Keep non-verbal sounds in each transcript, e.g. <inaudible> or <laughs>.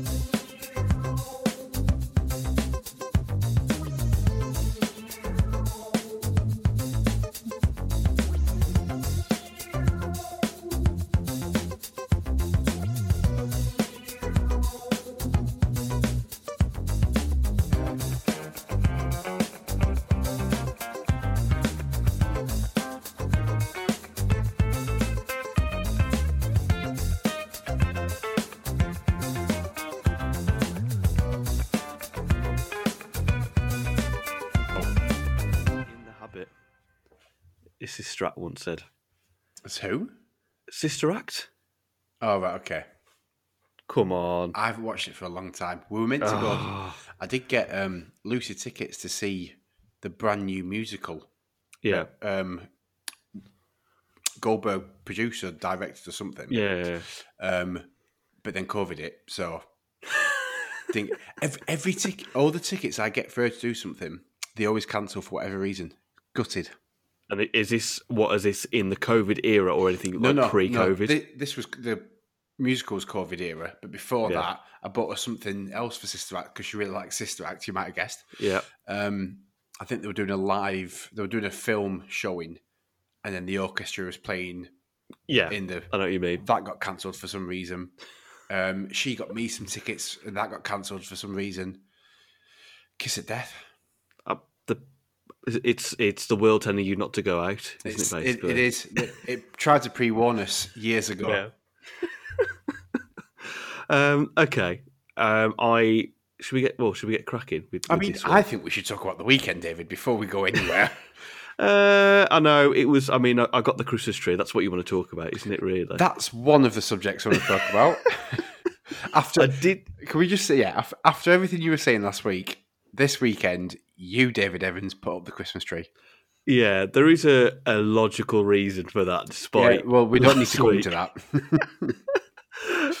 In once said. It's who? Sister Act? Oh, right, okay. Come on. I've watched it for a long time. We were meant to go. Ah. I did get um, Lucy tickets to see the brand new musical. Yeah. Um, Goldberg producer, directed or something. Yeah. Um, but then COVID it. So, <laughs> think every, every ticket, all the tickets I get for her to do something, they always cancel for whatever reason. Gutted. And is this what is this in the COVID era or anything like no, no, pre-COVID? No, thi- this was the musicals COVID era, but before Yeah. that, I bought her something else for Sister Act because she really likes Sister Act. You might have guessed. yeah. Um, I think they were doing a live, they were doing a film showing, and then the orchestra was playing Yeah. in the. I know what you mean. That got cancelled for some reason. Um, she got me some tickets, and that got cancelled for some reason. Kiss of death. The it's it's the world telling you not to go out, isn't It's, it? it, Basically, it is. It, it tried to pre-warn us years ago. Yeah. <laughs> um, okay. Um, I should we get well? Should we get cracking with? I with mean, this one? I think we should talk about the weekend, David, before we go anywhere. <laughs> <laughs> Uh, I know it was. I mean, I, I got the Christmas tree. That's what you want to talk about, isn't it? Really? That's one of the subjects I want to talk about. after, I did. can we just say, yeah, after everything you were saying last week, this weekend, you, David Evans, put up the Christmas tree. Yeah, there is a, a logical reason for that. Despite Yeah, well, we don't need to go into that.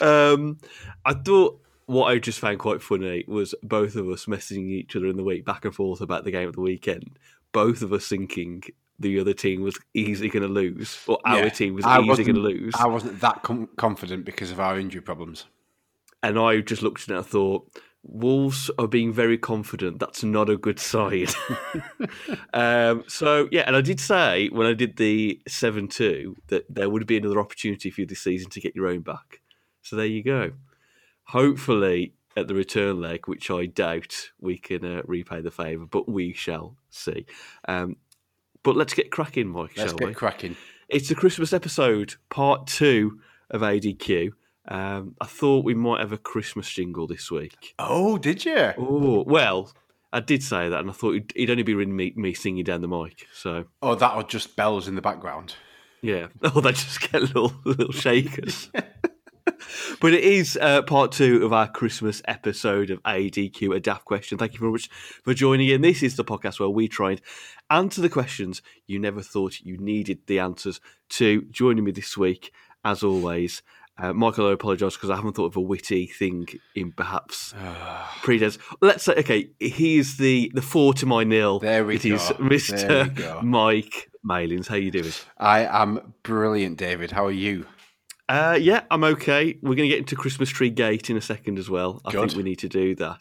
<laughs> um, I thought what I just found quite funny was both of us messaging each other in the week back and forth about the game of the weekend. Both of us thinking the other team was easily going to lose, or Yeah, our team was I easily going to lose. I wasn't that com- confident because of our injury problems. and I just looked at it and I thought, Wolves are being very confident. That's not a good sign. <laughs> um, so, yeah, and I did say when I did the 7 2 that there would be another opportunity for you this season to get your own back. So there you go. Hopefully, at the return leg, which I doubt we can uh, repay the favour, but we shall see. Um, but let's get cracking, Mike, Let's shall get cracking. It's the Christmas episode, part two of ADQ. Um, I thought we might have a Christmas jingle this week. Oh, did you? Oh, well, I did say that, and I thought he'd, it'd only be ringing me, me singing down the mic. So, Oh, that or just bells in the background. yeah. <laughs> Oh, they just get little, little shakers. <laughs> but it is uh, part two of our Christmas episode of ADQ, a daft question. Thank you very much for joining in. This is the podcast where we try and answer the questions you never thought you needed the answers to. Joining me this week, as always, uh, Michael, I apologise because I haven't thought of a witty thing in perhaps <sighs> pre-des. Let's say, okay, he is the the four to my nil. There we It is go. There we Mr. go. Mike Malins. How you doing? I am brilliant, David. How are you? Uh, yeah, I'm okay. We're going to get into Christmas Tree Gate in a second as well. I Good. think we need to do that.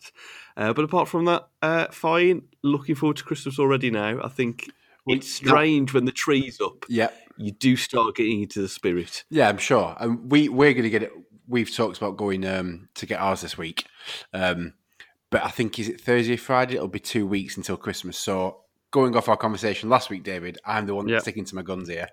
Uh, but apart from that, uh, fine. Looking forward to Christmas already now. I think it's strange when the tree's up. Yeah, You do start getting into the spirit. yeah, I'm sure. And we we're going to get it. We've talked about going um, to get ours this week, um, but I think is it Thursday, Friday? It'll be two weeks until Christmas. So going off our conversation last week, David, I'm the one that's sticking to my guns here.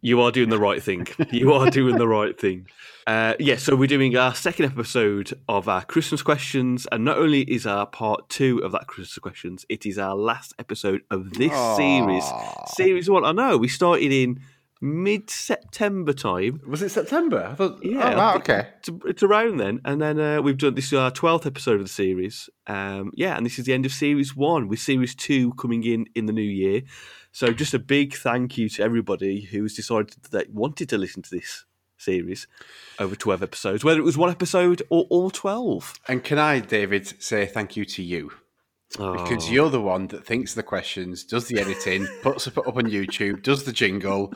You are doing the right thing. You are doing the right thing. Uh, yeah, so we're doing our second episode of our Christmas questions, and not only is our part two of that Christmas questions, it is our last episode of this series. Series one. I know we started in mid September time. Was it September? I thought. Yeah, Oh, wow, okay. It's, it's around then, and then uh, we've done this is our twelfth episode of the series. Um, yeah, and this is the end of series one, with series two coming in in the new year. So, just a big thank you to everybody who's decided that they wanted to listen to this series over twelve episodes, whether it was one episode or all twelve. And can I, David, say thank you to you because Oh. you're the one that thinks the questions, does the editing, <laughs> puts it up on YouTube, does the jingle.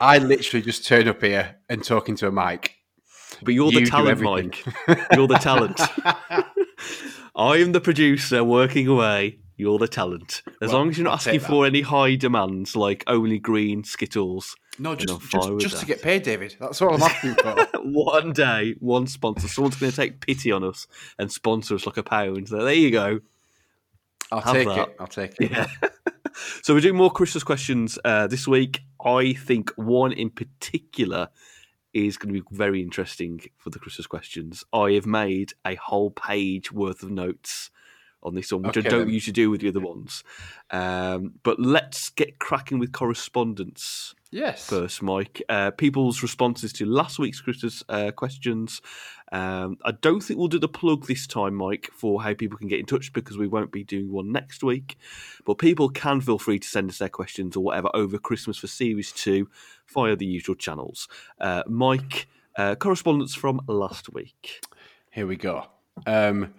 I literally just turn up here and talk into a mic. But you're the You do talent. Mike. You're the talent. <laughs> <laughs> I am the producer working away. You're the talent. As Well, long as you're not asking for any high demands like only green Skittles. No, just just, just to get paid, David. That's all I'm asking for. <laughs> one day, one sponsor. Someone's going to take pity on us and sponsor us like a pound. So there you go. I'll Have take that. it. I'll take it. Yeah. <laughs> so we're doing more Christmas questions uh, this week. I think one in particular is going to be very interesting for the Christmas questions. I have made a whole page worth of notes on this one, which I don't then. usually do with the other ones. Um, but let's get cracking with correspondence Yes. first, Mike. Uh, people's responses to last week's Christmas uh, questions. Um, I don't think we'll do the plug this time, Mike, for how people can get in touch because we won't be doing one next week. But people can feel free to send us their questions or whatever over Christmas for Series 2 via the usual channels. Uh, Mike, uh, correspondence from last week. Here we go. Um,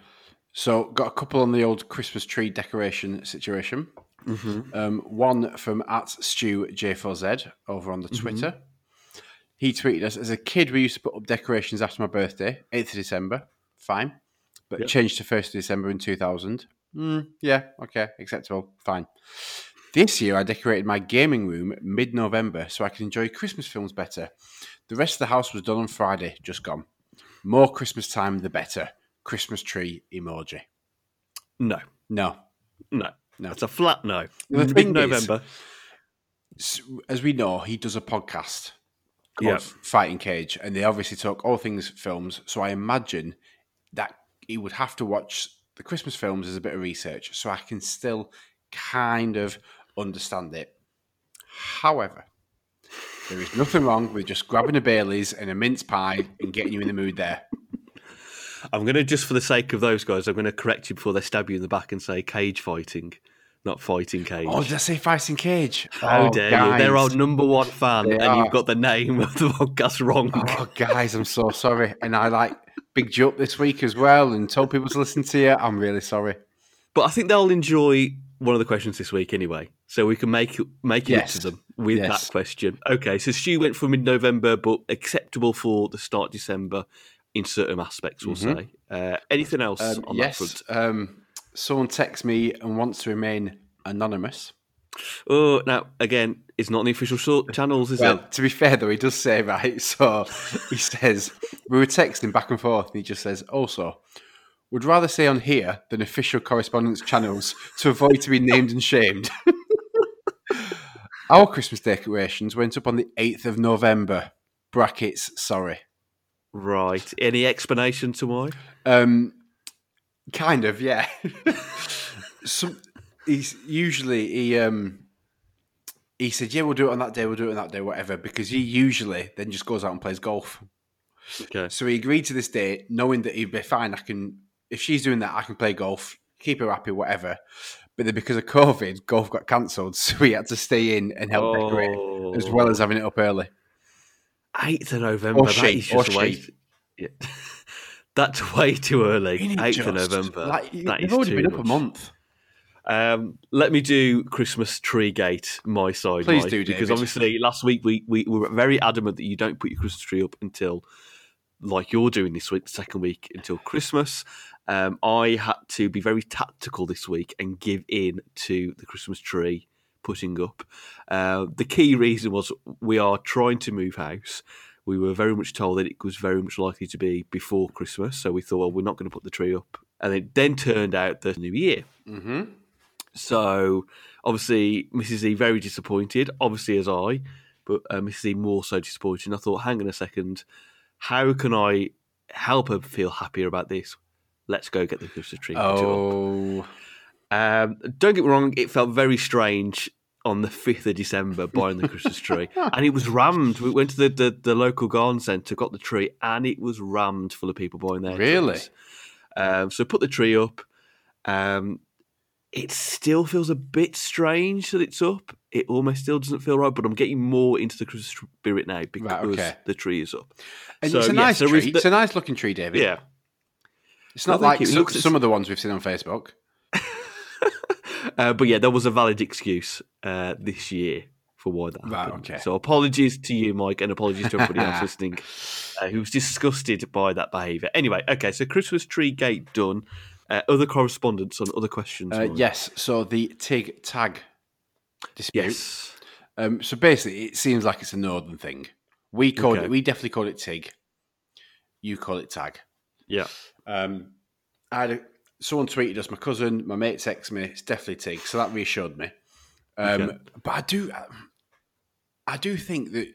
so, got a couple on the old Christmas tree decoration situation. Um, one from at Stu J4Z over on the Twitter. He tweeted us as a kid, we used to put up decorations after my birthday, 8th of December. Fine. But Yep. changed to 1st of December in 2000. Mm, yeah, okay, acceptable. Fine. This year, I decorated my gaming room mid November so I could enjoy Christmas films better. The rest of the house was done on Friday, just gone. More Christmas time, the better. Christmas tree emoji. No, No, no. No. It's a flat no. The. S- As we know, he does a podcast called Yeah. Fighting Cage, and they obviously talk all things films. So I imagine that he would have to watch the Christmas films as a bit of research, so I can still kind of understand it. However, there is nothing wrong with just grabbing a Bailey's and a mince pie and getting you in the mood there. I'm going to, just for the sake of those guys, I'm going to correct you before they stab you in the back and say cage fighting, not fighting cage. Oh, did I say Fighting Cage? How Oh, dare you? They're our number one fan, They and are. you've got the name <laughs> of the podcast wrong. Oh, guys, I'm so sorry. And I like bigged you up this week as well and told people to listen to you. I'm really sorry. But I think they'll enjoy one of the questions this week anyway, so we can make make it Yes. to them with Yes. that question. Okay, so Stu went for mid-November, but acceptable for the start of December in certain aspects. We'll Mhm. say. Uh, anything else Um, on that yes, front? um, someone texts me and wants to remain anonymous. Oh, now again, it's not on the official short channels, is Well, it? to be fair though, he does say right. <laughs> So he says we were texting back and forth, and he just says also. Would rather say on here than official correspondence channels to avoid to be named and shamed. <laughs> Our Christmas decorations went up on the 8th of November. Brackets, sorry. Right. Any explanation to why? Um, kind of, yeah. Some, he's usually he um he said, "Yeah, we'll do it on that day. We'll do it on that day, whatever." Because he usually then just goes out and plays golf. Okay. So he agreed to this date, knowing that he'd be fine. I can, if she's doing that, I can play golf, keep her happy, whatever. But then because of COVID, golf got cancelled, <laughs> so he had to stay in and help decorate, as well as having it up early. 8th of November. Or that she, is or just way. she. Yeah. <laughs> That's <laughs> way too early. 8th of? November. Like, that is already too been up a month. Um, let me do Christmas tree gate my side. Please Mike, do, because obviously last week we, we, we were very adamant that you don't put your Christmas tree up until, like you're doing this week, the second week until Christmas. Um, I had to be very tactical this week and give in to the Christmas tree putting up. Uh, the key reason was we are trying to move house. We were very much told that it was very much likely to be before Christmas, so we thought, well, we're not going to put the tree up. And it then turned out the new year. Mm-hmm. So obviously, Mrs. E very disappointed, obviously as I, but uh, Mrs. E more so disappointed. And I thought, hang on a second, how can I help her feel happier about this? Let's go get the Christmas tree. Oh, Um, don't get me wrong, it felt very strange on the 5th of December buying the Christmas tree. <laughs> and it was rammed. We went to the, the, the local garden centre, got the tree, and it was rammed full of people buying their Really? Um, so put the tree up. Um, it still feels a bit strange that it's up. It almost still doesn't feel right, but I'm getting more into the Christmas spirit now because okay. the tree is up. and So, it's a yeah, nice so tree. the- it's a nice looking tree, David. Yeah. it's not No, like. It some, some of the ones we've seen on Facebook. <laughs> Uh, but yeah, there was a valid excuse uh, this year for why that Right, happened. okay. So apologies to you, Mike, and apologies to everybody else <laughs> listening uh, who was disgusted by that behaviour. Anyway, okay, so Christmas tree gate done. Uh, other correspondence on other questions. Uh, yes. So the TIG tag dispute. Yes. Um, so basically, it seems like it's a northern thing. We call Okay. it. We definitely call it TIG. You call it tag. Yeah. Um, I had a, someone tweeted us. My cousin, my mate ex me. It's definitely TIG. So that reassured me. Um, Okay. But I do, I do think that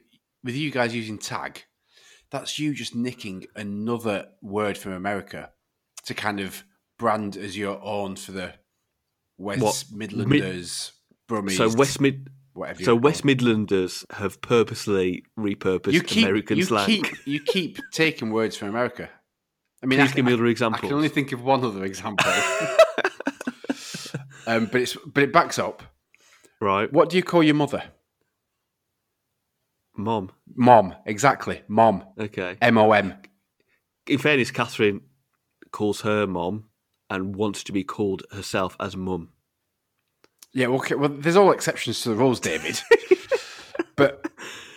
with you guys using tag, that's you just nicking another word from America to kind of brand as your own for the West What? Midlanders, Brummies. So West Mid. whatever. So West them. Midlanders have purposely repurposed you keep American you slang. keep you keep taking words from America. I mean, Please I, give me other examples. I can only think of one other example. <laughs> <laughs> um, but it's but it backs up. Right, What do you call your mother? mom. Mom, exactly. Mom. Okay. M O M. In fairness, Catherine calls her mom and wants to be called herself as mum. Yeah, well, okay, well, there's all exceptions to the rules, David. <laughs> but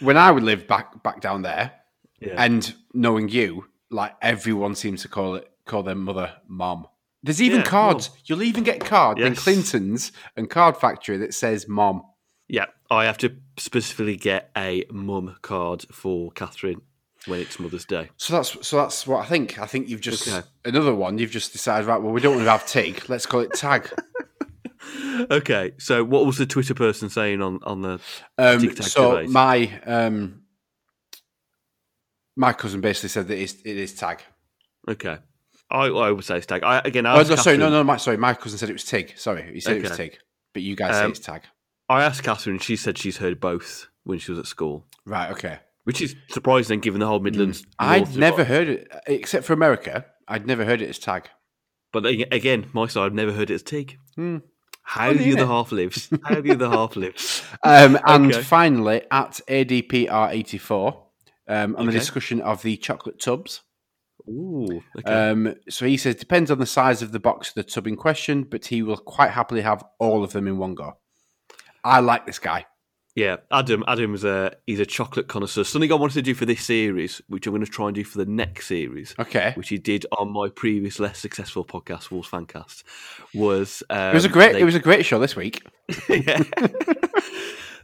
when I would live back back down there, Yeah. and knowing you, like everyone seems to call it call their mother mom. There's even Yeah, cards. You'll even get cards in Clinton's and Card Factory that says mom. yeah, I have to specifically get a mum card for Catherine when it's Mother's Day. So that's so that's what I think. I think you've just Okay. another one. You've just decided right. Well, we don't want to have TIG. Let's call it tag. <laughs> Okay, so what was the Twitter person saying on on the Um, so my um, my cousin basically said that it is, it is tag. Okay, I I would say it's tag. I again, I Oh no, sorry, no, Catherine- no, my, sorry. My cousin said it was TIG. Sorry, he said it was TIG, but you guys say Um, it's tag. I asked Catherine, she said she's heard both when she was at school, Right. Okay. which is surprising given the whole Midlands. I'd never heard it except for America. I'd never heard it as tag. But again, my side, I've never heard it as TIG. Hmm. How Funny, the other half lives. How the other half lives. <laughs> Um, and Okay. finally, at ADPR84, um, on the discussion of the chocolate tubs. Ooh. Okay. Um, so he says depends on the size of the box of the tub in question, but he will quite happily have all of them in one go. I like this guy. yeah, Adam. Adam's a he's a chocolate connoisseur. Something I wanted to do for this series, which I'm going to try and do for the next series, Okay, which he did on my previous less successful podcast, Wolves Fancast, was um, it was a great. they- It was a great show this week. <laughs> yeah. <laughs>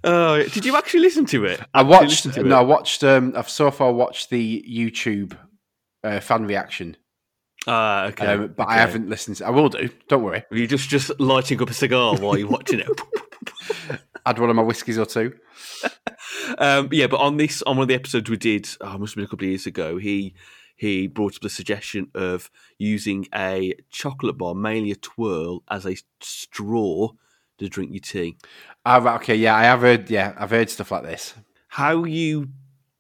oh, did you actually listen to it? I watched. to No, I watched. Um, I've so far watched the YouTube uh, fan reaction, Ah, okay. um, but I haven't listened. To, I will do. Don't worry. Were you just just lighting up a cigar while you're watching it? <laughs> Add one of my whiskies or two. um, yeah, but on this, on one of the episodes we did, oh, it must have been a couple of years ago. He he brought up the suggestion of using a chocolate bar, mainly a twirl, as a straw to drink your tea. Ah, okay, yeah, I have heard. Yeah, I've heard stuff like this. How you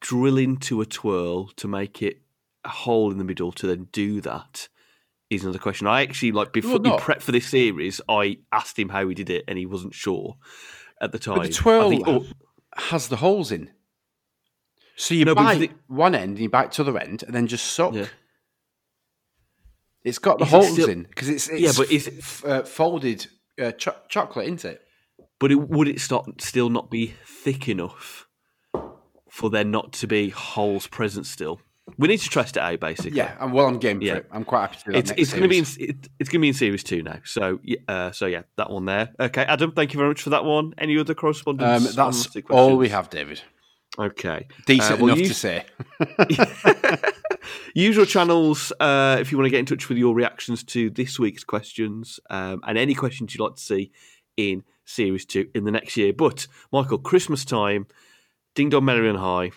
drill into a twirl to make it a hole in the middle to then do that is another question. I actually like before Well, you prep for this series, I asked him how he did it, and he wasn't sure at the time. But the twirl think- oh, has the holes in. So you No, bite the- one end and you bite to the other end, and then just suck. Yeah. It's got the Is holes still- in because it's, it's Yeah, but is it- f- uh, folded uh, cho- chocolate, isn't it? But it, would it start, still not be thick enough for there not to be holes present still? We need to test it out, basically. Yeah, and well, I'm game Yeah. for it. I'm quite happy to It's, it's going to be in, it, it's going to be in series two now. So uh, so yeah, that one there. Okay, Adam, thank you very much for that one. Any other Um, correspondence? on that's all we have, David. Okay, Decent Uh, well, enough you- to say. <laughs> <laughs> Usual channels, uh, if you want to get in touch with your reactions to this week's questions um, and any questions you'd like to see in Series 2 in the next year. But, Michael, Christmas time, Ding Dong Merrily on High.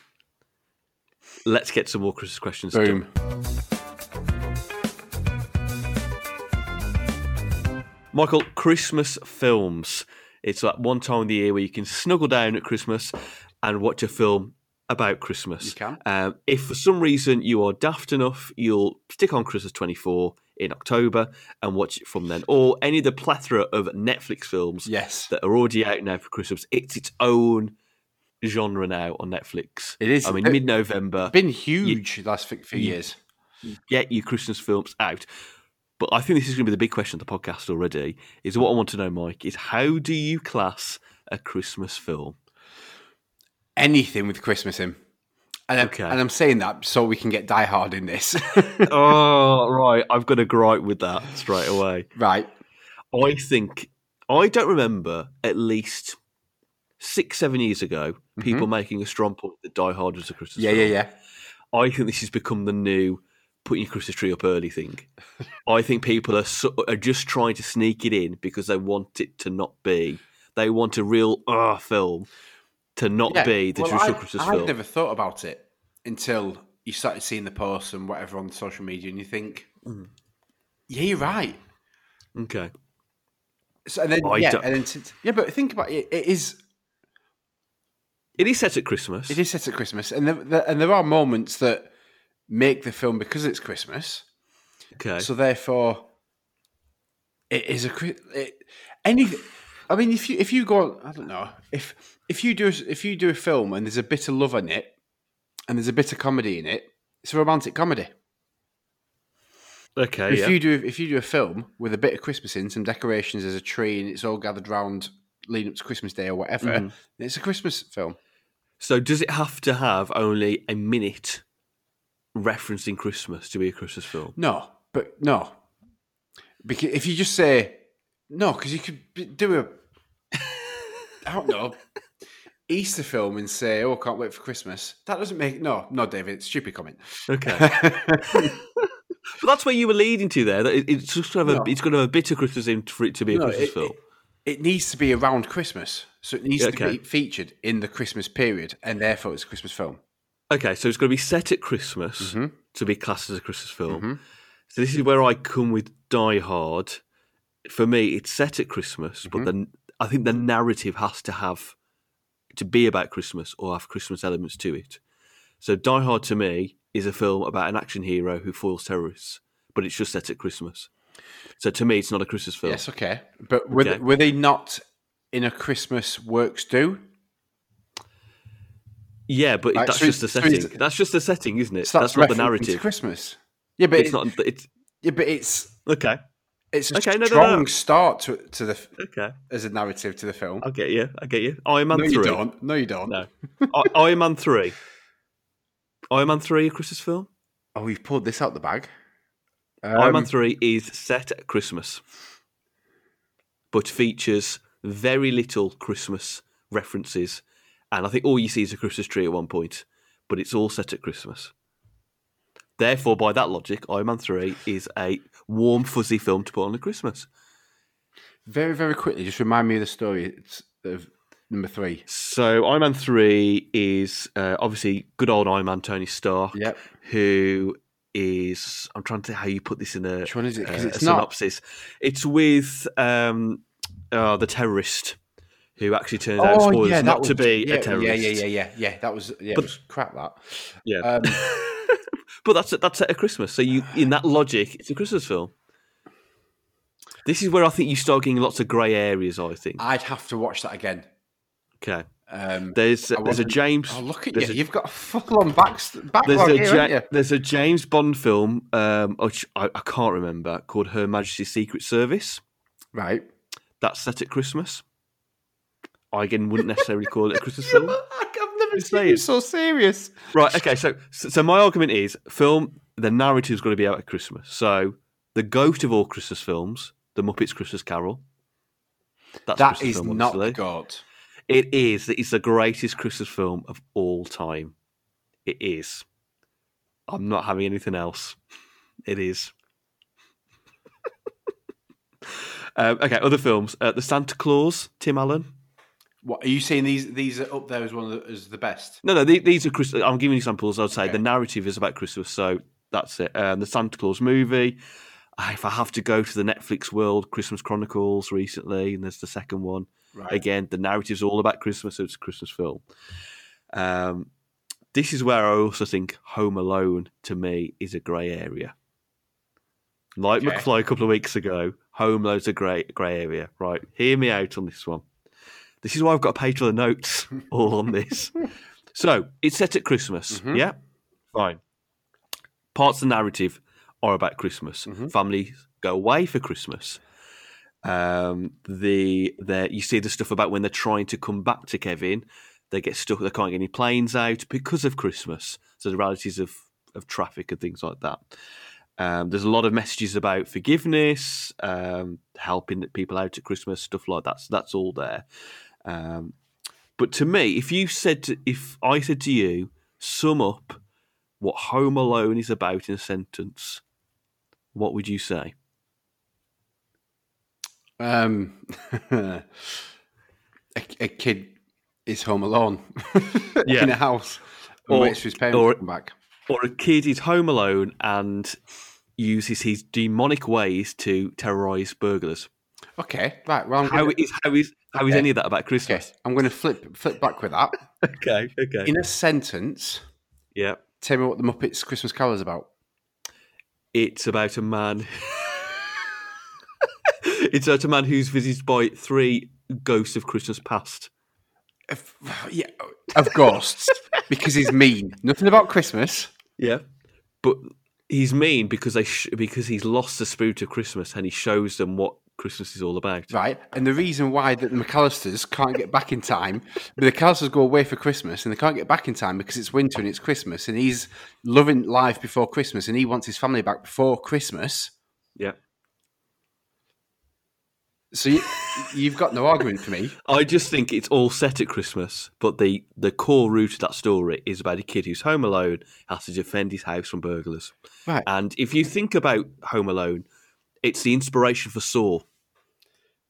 Let's get some more Christmas questions. Boom. Michael, Christmas films. It's that one time of the year where you can snuggle down at Christmas and watch a film about Christmas. You can. Um, if for some reason you are daft enough, you'll stick on Christmas 24 in October and watch it from then. Or any of the plethora of Netflix films Yes, that are already out now for Christmas. It's its own genre now on Netflix. it is. I mean, mid November, been huge the last few few you- years. get your Christmas films out. But I think this is going to be the big question of the podcast already. Is what I want to know, Mike, is how do you class a Christmas film? Anything with Christmas in. And, I'm- and I'm saying that so we can get Die Hard in this. <laughs> oh, right. I've got a gripe with that straight away. right. I think I don't remember at least six, seven years ago people making a strong point that Die Hard was a Christmas Mm-hmm. Yeah, film. yeah, yeah. I think this has become the new putting your Christmas tree up early thing. <laughs> I think people are so, are just trying to sneak it in because they want it to not be. They want a real uh, film to not Yeah. be the Well, traditional I, film. never thought about it until you started seeing the posts and whatever on social media, and you think, Mm. yeah, you're right. Okay. So, and then, I yeah, and then, since- yeah, but think about it. It is It is set at Christmas. It is set at Christmas, and there, there- and there are moments that make the film because it's Christmas. Okay. So therefore, it is a it, any. I mean, if you if you go, I don't know if if you do a- if you do a film and there's a bit of love in it, and there's a bit of comedy in it, it's a romantic comedy. okay. if yeah. you do if you do a film with a bit of Christmas in, some decorations, there's a tree, and it's all gathered round leading up to Christmas Day or whatever, mm. then it's a Christmas film. So does it have to have only a minute referencing Christmas to be a Christmas film? No, but no, because if you just say no, because you could b- do a I don't know Easter film and say, "Oh, can't wait for Christmas." That doesn't make no, no, David. Stupid comment. Okay. <laughs> But that's where you were leading to there. That it, it's just going to have No. a, it's going to have a bit of Christmas in for it to be a No, Christmas it- film. it needs to be around Christmas, so it needs Yeah, to be featured in the Christmas period, and therefore it's a Christmas film. Okay, so it's going to be set at Christmas Mhm. to be classed as a Christmas film. Mhm. So this is where I come with Die Hard. For me, it's set at Christmas, but mm-hmm. then I think the narrative has to have to be about Christmas or have Christmas elements to it. So Die Hard to me is a film about an action hero who foils terrorists, but it's just set at Christmas. So to me, it's not a Christmas film. Yes, okay, but were, Okay. They, were they not in a Christmas works do? Yeah, but Right, that's so just the it's- so setting. that's just the setting, isn't it? So that's not the narrative. Christmas. Yeah, but It's it- not. It's Yeah, but it's okay. It's a Okay, no, no, no, strong no. start to to the Okay, as a narrative to the film. I get you. I get you. Iron Man no, you three. don't. No, you don't. No. I- Iron Man three. Iron Man three, a Christmas film. Oh, we've pulled this out the bag. Iron Man Um, three is set at Christmas, but features very little Christmas references, and I think all you see is a Christmas tree at one point, but it's all set at Christmas. Therefore, by that logic, Iron Man three is a warm, fuzzy film to put on at Christmas. very, very quickly, just remind me of the story of number three. So Iron Man three is uh, obviously good old Iron Man Tony Stark, Yep. who is I'm trying to think how you put this in a, Which one is it? 'Cause uh, it's a not- synopsis. It's with um, uh, the terrorist who actually turns out spoilers not to be yeah, a terrorist. Yeah, yeah, yeah, yeah, yeah. That was yeah, But- was crap. That. Yeah. Um, <laughs> but that's that's set at Christmas. So you in that logic, it's a Christmas film. This is where I think you start getting lots of grey areas. I think. I'd have to watch that again. Okay. Um, There's I there's a James. oh, look at you! a- You've got a full-on back, There's a, here, Ja- there's a James Bond film, um, which I, I can't remember, called Her Majesty's Secret Service. Right. That's set at Christmas. I again wouldn't necessarily call it a Christmas film. <laughs> Never seen you so serious. Right. Okay. So, so my argument is, film the narrative's got to be out at Christmas. So the goat of all Christmas films, The Muppets Christmas Carol. That's That Christmas is film, not the goat. It is. It's the greatest Christmas film of all time. It is. I'm not having anything else. It is. <laughs> um, okay, other films. Uh, the Santa Claus, Tim Allen. What are you saying? These these are up there as one of the, as the best. No, no, the- these are Christmas. I'm giving examples. I'd say Okay. the narrative is about Christmas, so that's it. Um, the Santa Claus movie. Ah, If I have to go to the Netflix world, Christmas Chronicles recently, and there's the second one. Right. Again, the narrative's all about Christmas, so it's a Christmas film. Um, this is where I also think Home Alone to me is a grey area. Like Okay. McFly a couple of weeks ago, Home Alone's a grey grey area. Right, hear me out on this one. This is why I've got a page full of notes <laughs> all on this. So it's set at Christmas. Mhm. Yeah, fine. Parts of the narrative are about Christmas. Mhm. Families go away for Christmas. Um, the the you see the stuff about when they're trying to come back to Kevin. they get stuck. They can't get any planes out because of Christmas. So the realities of of traffic and things like that. Um, there's a lot of messages about forgiveness, um, helping people out at Christmas, stuff like that. So that's all there. Um, but to me, if you said, to, if I said to you, sum up what Home Alone is about in a sentence, what would you say? Um, <laughs> a, a kid is home alone <laughs> Yeah. in a house Or- waits for his parents or- to come back. Or a kid is home alone and uses his demonic ways to terrorize burglars. Okay, right. Well, I'm How gonna, is how is how is Okay. any of that about okay, Christmas? I'm going to flip flip back with that. <laughs> Okay, okay, In a sentence, yeah. tell me what the Muppets Christmas Carol is about. It's about a man. <laughs> it's about a man who's visited by three ghosts of Christmas past. Of- yeah, of ghosts <laughs> because he's mean. Nothing about Christmas. Yeah, but he's mean because they sh- because he's lost the spirit of Christmas and he shows them what Christmas is all about. Right, and the reason why that the McAllisters can't get back in time, but the McAllisters go away for Christmas and they can't get back in time because it's winter and it's Christmas, and he's loving life before Christmas, and he wants his family back before Christmas. Yeah, So you, you've got no argument for me. I just think it's all set at Christmas, but the the core root of that story is about a kid who's home alone, has to defend his house from burglars. Right. And if you think about Home Alone, it's the inspiration for Saw.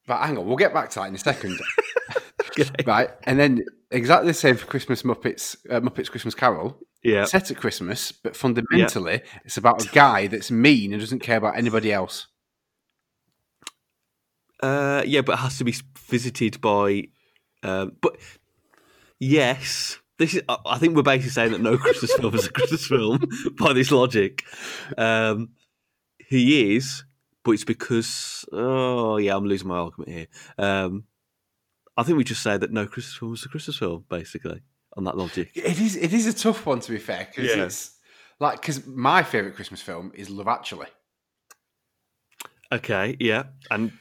But hang on, we'll get back to that in a second. <laughs> Okay. right, and then exactly the same for Christmas Muppets, uh, Muppets Christmas Carol. Yeah. Set at Christmas, but fundamentally, it's about a guy that's mean and doesn't care about anybody else. Uh, yeah, but it has to be visited by. Um, but yes, this is. I- I think we're basically saying that no <laughs> Christmas film is a Christmas film <laughs> by this logic. Um, he is, but it's because. Oh yeah, I'm losing my argument here. Um, I think we just say that no Christmas film is a Christmas film, basically, on that logic. It is. It is a tough one to be fair because Yeah. it's like because my favorite Christmas film is Love Actually, Okay, yeah, and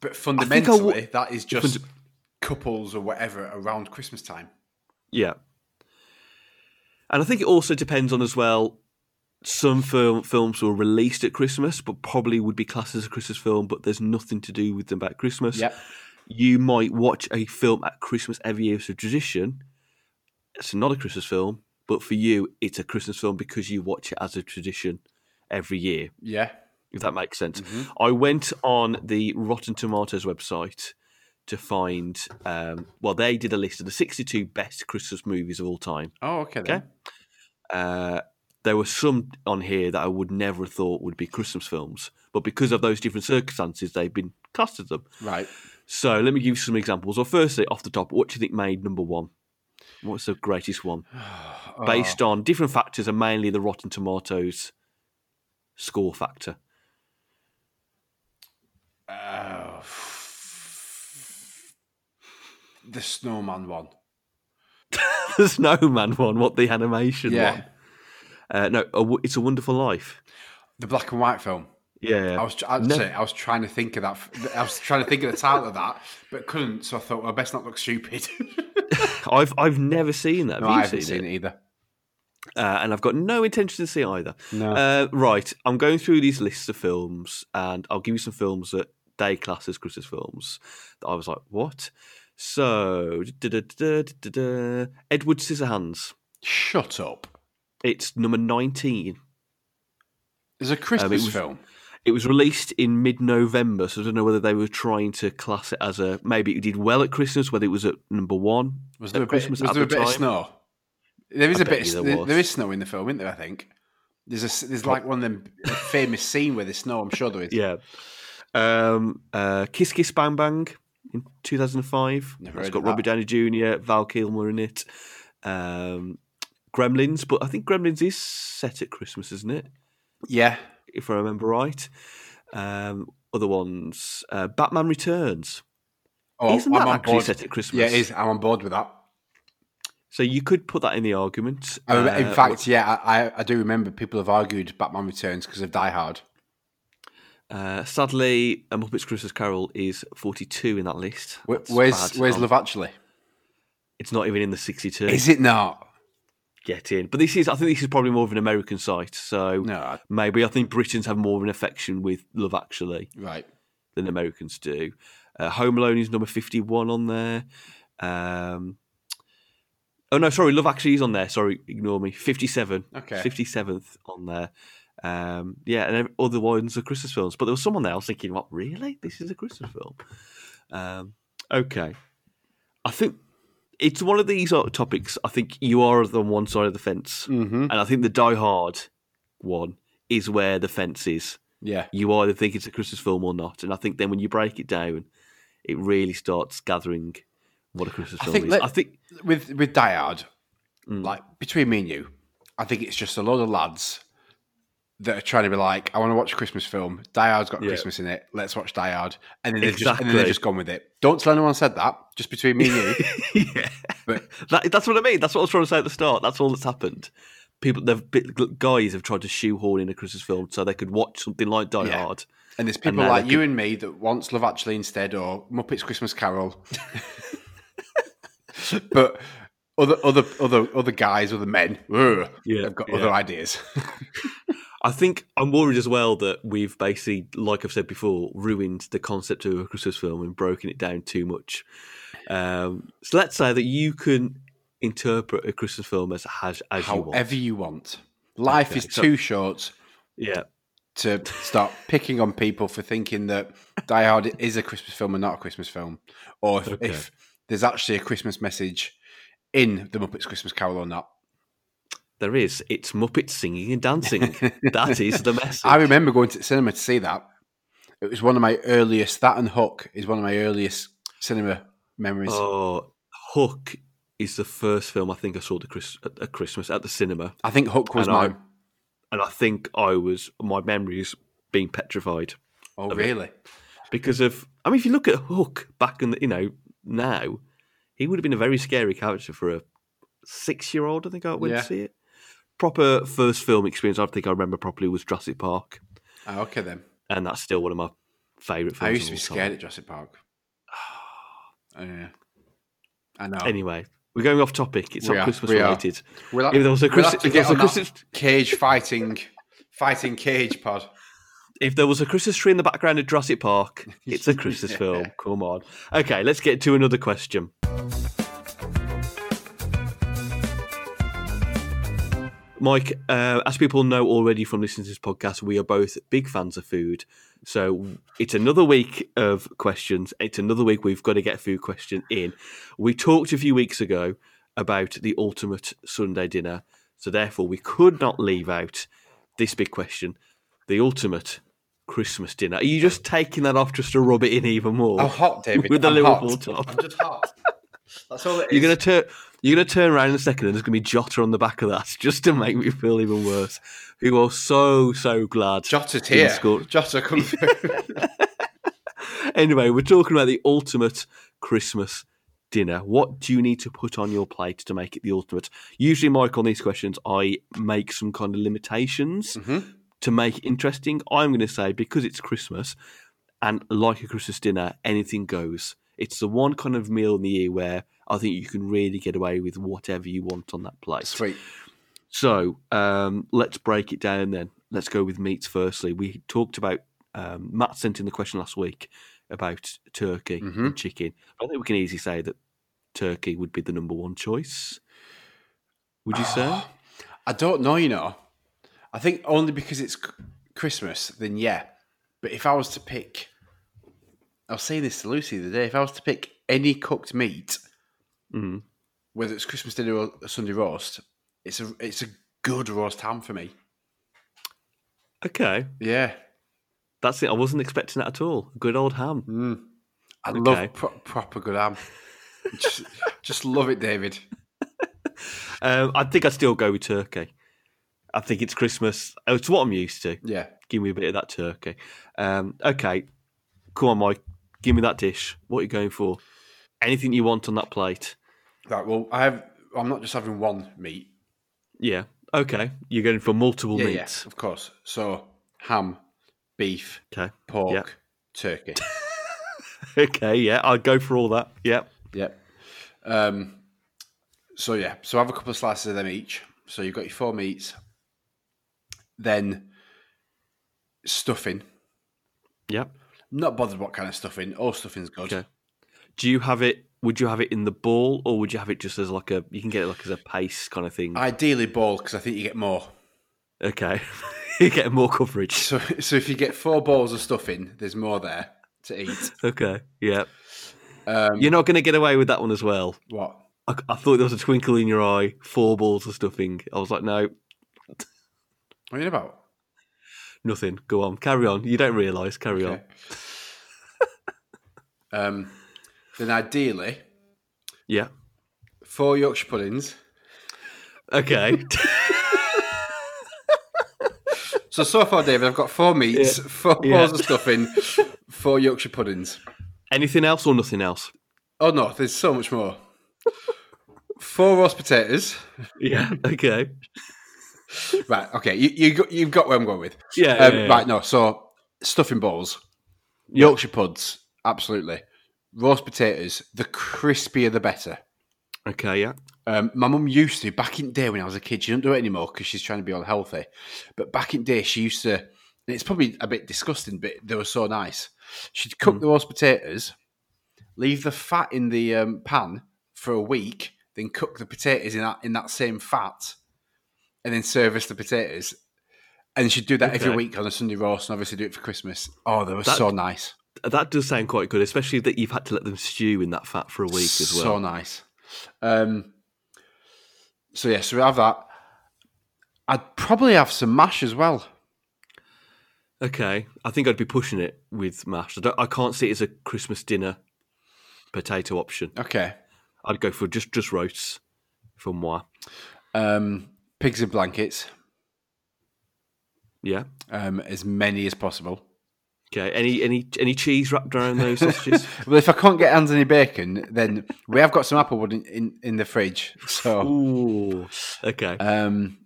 but fundamentally wa- that is just Funda- couples or whatever around Christmas time. Yeah. And I think it also depends on as well. Some film, films were released at Christmas, but probably would be classed as a Christmas film, but there's nothing to do with them about Christmas. Yep. You might watch a film at Christmas every year as a tradition. It's not a Christmas film, but for you, it's a Christmas film because you watch it as a tradition every year, Yeah. if that makes sense. Mhm. I went on the Rotten Tomatoes website to find, um, well, they did a list of the 62 best Christmas movies of all time. Oh, okay. Then. Okay. Uh, there were some on here that I would never have thought would be Christmas films, but because of those different circumstances, they've been cast as them. Right. So let me give you some examples. Well, firstly, off the top, what do you think made number one? What's the greatest one? <sighs> Oh. Based on different factors and mainly the Rotten Tomatoes score factor. Oh. <sighs> the snowman one. <laughs> the Snowman one, what the animation Yeah. one? Uh, no, a, it's a Wonderful Life. The black and white film. Yeah, I was, I'd No. say, I was trying to think of that. I was trying to think of the title of that, but couldn't. So I thought, well, best not look stupid. <laughs> <laughs> I've I've never seen that. no, Have you I haven't seen, seen it? it either. Uh, and I've got no intention to see either. No. Uh, right, I'm going through these lists of films, and I'll give you some films that they class as Christmas films. That I was like, what? So. Edward Scissorhands. Shut up. It's number 19. It's a Christmas was- film. It was released in mid-November, so I don't know whether they were trying to class it as a maybe it did well at Christmas, whether it was at number one. Was there a bit, Christmas was at there a the bit of snow? There is I a bit. Of, there there, is snow in the film, isn't there? I think there's a there's like one of them famous scene where there's snow. I'm sure there is. Yeah. Um, uh, Kiss Kiss Bang Bang in 2005. Never it's got of Robert Downey Jr., Val Kilmer in it. Um, Gremlins, but I think Gremlins is set at Christmas, isn't it? Yeah. If I remember right. Um, other ones, uh, Batman Returns. Oh, Isn't I'm that actually board. set at Christmas? Yeah, it is. I'm on board with that. So you could put that in the argument. Rem- in Uh, fact, yeah, I, I- do remember people have argued Batman Returns because of Die Hard. uh, sadly, A Muppet's Christmas Carol is 42 in that list. That's where's bad. Where's Um, Love Actually? It's not even in the 62. Is it not? Get in. But this is, I think this is probably more of an American site. So No. I- maybe I think Britons have more of an affection with Love Actually Right. than Americans do. Uh, Home Alone is number 51 on there. Um, oh, no, sorry. Love Actually is on there. Sorry, ignore me. 57. Okay. 57th on there. Um, yeah, and other ones are Christmas films. But there was someone there I was thinking, what, really? This is a Christmas film? Um, okay. I think it's one of these topics. I think you are on one side of the fence. Mm-hmm. And I think the Die Hard one is where the fence is. Yeah. You either think it's a Christmas film or not. And I think then when you break it down, it really starts gathering what a Christmas I film is. let- I think With with Die Hard, Mm. like between me and you, I think it's just a lot of lads that are trying to be like, I want to watch a Christmas film. Die Hard's got Yeah. Christmas in it. Let's watch Die Hard. And then they've just and then they've just gone with it. Don't tell anyone I said that. Just between me and you. <laughs> yeah. But- that, that's what I mean. That's what I was trying to say at the start. That's all that's happened. People, they've bit- guys have tried to shoehorn in a Christmas film so they could watch something like Die Yeah. Hard. And there's people now like you and me that wants Love Actually instead or Muppets Christmas Carol. <laughs> <laughs> but other other other other guys, other men, ugh, Yeah, have got yeah. other ideas. I think I'm worried as well that we've basically, like I've said before, ruined the concept of a Christmas film and broken it down too much. Um, so let's say that you can interpret a Christmas film as as, as you want. However you want. Life Okay, is so- too short Yeah, to start picking on people for thinking that Die Hard is a Christmas film and not a Christmas film, or if, Okay. if there's actually a Christmas message in the Muppets Christmas Carol or not. There is. It's Muppets singing and dancing. <laughs> that is the message. I remember going to the cinema to see that. It was one of my earliest. That and Hook is one of my earliest cinema memories. Oh, Hook is the first film I think I saw at, the Chris, at, Christmas at the cinema, I think Hook was and I- and I think I was my memories being petrified Oh, it. really? because of. I mean, if you look at Hook back in the, you know now, he would have been a very scary character for a six-year-old. I think I went Yeah. to see it. Proper first film experience. I think I remember properly was Jurassic Park, Oh, okay then. and that's still one of my favourite films. I used to be scared time. at Jurassic Park. Oh, <sighs> yeah. I know. Anyway, we're going off topic. It's We not are, Christmas we related. We'll have, If there was a we'll have to there get was a Christmas- cage fighting, fighting cage pod. If there was a Christmas tree in the background of Jurassic Park, <laughs> it's a Christmas Yeah. film. Come on. Okay, let's get to another question. Mike, uh, as people know already from listening to this podcast, we are both big fans of food. So it's another week of questions. It's another week we've got to get a food question in. We talked a few weeks ago about the ultimate Sunday dinner. So therefore, we could not leave out this big question the ultimate Christmas dinner. Are you just taking that off just to rub it in even more? I'm hot, David. With the I'm Liverpool hot. top. I'm just hot. That's all it is. You're gonna turn. You're gonna turn around in a second, and there's gonna be Jota on the back of that, <laughs> just to make me feel even worse. Who are so so glad. Jota's here. score. Jota, come <laughs> through. <laughs> Anyway, we're talking about the ultimate Christmas dinner. What do you need to put on your plate to make it the ultimate? Usually, Mike, on these questions, I make some kind of limitations Mhm. to make it interesting. I'm going to say because it's Christmas and like a Christmas dinner, anything goes. It's the one kind of meal in the year where I think you can really get away with whatever you want on that plate. Sweet. So um, let's break it down then. Let's go with meats firstly. We talked about um, Matt sent in the question last week about turkey Mhm. and chicken. I think we can easily say that turkey would be the number one choice. Would you say? Oh, I don't know, you know. I think only because it's Christmas, then yeah. But if I was to pick, I was saying this to Lucy the other day, if I was to pick any cooked meat, Mm. whether it's Christmas dinner or a Sunday roast, it's a it's a good roast ham for me. Okay, Yeah. that's it. I wasn't expecting that at all. Good old ham. Mm. I Okay. love pro- proper good ham. just, <laughs> just love it, David. Um, I think I'd still go with turkey. I think it's Christmas. Oh, It's what I'm used to. Yeah. Give me a bit of that turkey. Um, okay, come on, Mike. Give me that dish. What are you going for? Anything you want on that plate? Right. Well, I have. I'm not just having one meat. Yeah. Okay. You're going for multiple Yeah, yeah, meats. of course. So ham, beef, Okay. pork, Yeah. turkey. <laughs> Okay. Yeah. I'll go for all that. Yep. Yep. Um, So yeah, so have a couple of slices of them each. So you've got your four meats. Then stuffing. Yep. Not bothered what kind of stuffing. All stuffing's good. Okay. Do you have it? Would you have it in the ball, or would you have it just as like a? You can get it like as a paste kind of thing. Ideally, ball because I think you get more. Okay, <laughs> you get more coverage. So, so if you get four balls of stuffing, there's more there to eat. Okay, yeah. Um, You're not going to get away with that one as well. what? I, I thought there was a twinkle in your eye. Four balls of stuffing. I was like, no, What are you about? nothing. Go on, carry on. You don't realise. Carry on. <laughs> Um, then ideally, Yeah. four Yorkshire puddings. Okay. <laughs> So so far, David, I've got four meats, Yeah. four Yeah. balls of stuffing, four Yorkshire puddings. Anything else or nothing else? Oh no, there's so much more. Four roast potatoes. Yeah. Okay. Right, okay, you, you got, you've got where I'm going with. Yeah. Um, yeah, yeah. Right, no, so stuffing balls, Yorkshire puds, absolutely. Roast potatoes, the crispier the better. Okay. Yeah. Um, my mum used to back in the day when I was a kid. She doesn't do it anymore because she's trying to be all healthy. But back in the day, she used to. And it's probably a bit disgusting, but they were so nice. She'd cook Mm. the roast potatoes, leave the fat in the um, pan for a week, then cook the potatoes in that in that same fat, and then service the potatoes. And she'd do that every week on a Sunday roast, and obviously do it for Christmas. Oh, they were That- so nice, That does sound quite good, especially that you've had to let them stew in that fat for a week as well. So nice. Um, so yeah, so we have that. I'd probably have some mash as well. Okay, I think I'd be pushing it with mash. I, don't, I can't see it as a Christmas dinner potato option. Okay. I'd go for just just roasts for moi. Um, pigs in blankets, Yeah. um, as many as possible. Okay. Any any any cheese wrapped around those <laughs> sausages? Well, if I can't get hands any bacon, then we have got some applewood in, in, in the fridge. So, Ooh. Okay. um,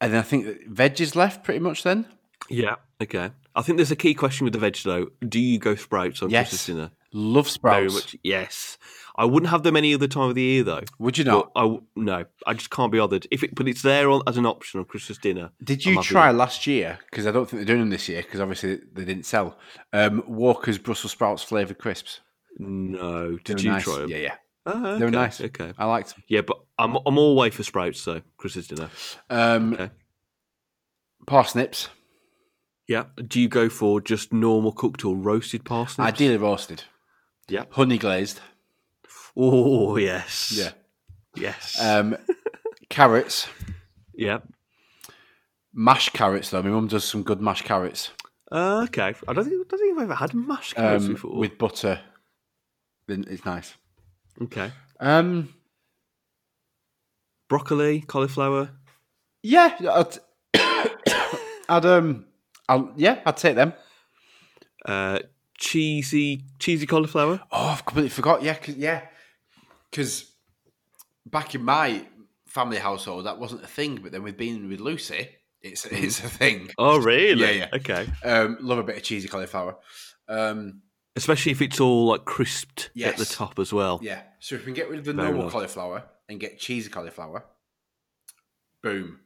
and then I think veg is left pretty much then. yeah. Okay. I think there's a key question with the veg though. Do you go sprouts on Yes. Christmas dinner? Love Very sprouts. much. Yes. I wouldn't have them any other time of the year though. Would you not? I no, I just can't be bothered. If it, but it's there on, as an option on Christmas dinner. Did you try last year? Because I don't think they're doing them this year. Because obviously they didn't sell. Um, Walker's Brussels sprouts flavored crisps. No. Did you nice. try them? Yeah, yeah. Ah, They were nice. Okay. I liked them. Yeah, but I'm I'm all way for sprouts though. Christmas dinner. Um, Okay. Parsnips, Yeah. Do you go for just normal cooked or roasted parsnips? ideally roasted. Yeah. Honey glazed. Oh yes. Yeah. Yes. Um, carrots. yeah. Mashed carrots, though. My mum does some good mashed carrots Uh, okay. I don't think I don't think I've ever had mashed carrots um, before. with butter. Then it's nice. okay. Um, Broccoli, cauliflower. yeah, I'd, <coughs> I'd um, I'll, yeah, I'd take them. Uh, cheesy cheesy cauliflower. Oh, I've completely forgot. Yeah, cause, yeah, because back in my family household, that wasn't a thing. But then with being with Lucy, it's it's a thing. Oh really? Yeah, yeah. Okay. Um, love a bit of cheesy cauliflower. Um, Especially if it's all like crisped at the top as well. yeah. So if we can get rid of the Very normal cauliflower and get cheesy cauliflower, boom.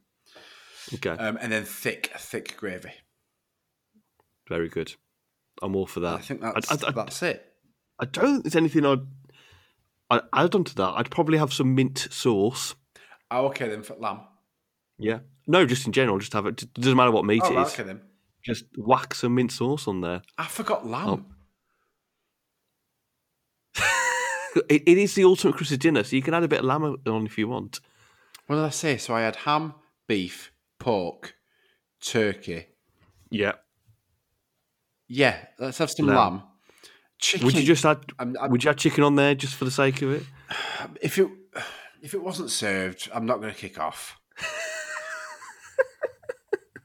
Okay. Um, and then thick, thick gravy. Very good. I'm all for that. I think that's I, I- that's it. I don't think there's anything I'd, I'd add on to that. I'd probably have some mint sauce. Oh, okay then for lamb. Yeah. No, just in general, just have it. It doesn't matter what meat Oh, it right, is. okay then. Just whack some mint sauce on there. I forgot lamb. Oh. <laughs> It, it is the ultimate Christmas dinner, so you can add a bit of lamb on if you want. What did I say? So I had ham, beef, pork, turkey. Yeah. Yeah, let's have some Lamb. lamb. Chicken. Would you just add? I'm- I'm- would you add chicken on there just for the sake of it? <sighs> if it <sighs> if it wasn't served, I'm not going to kick off. <laughs>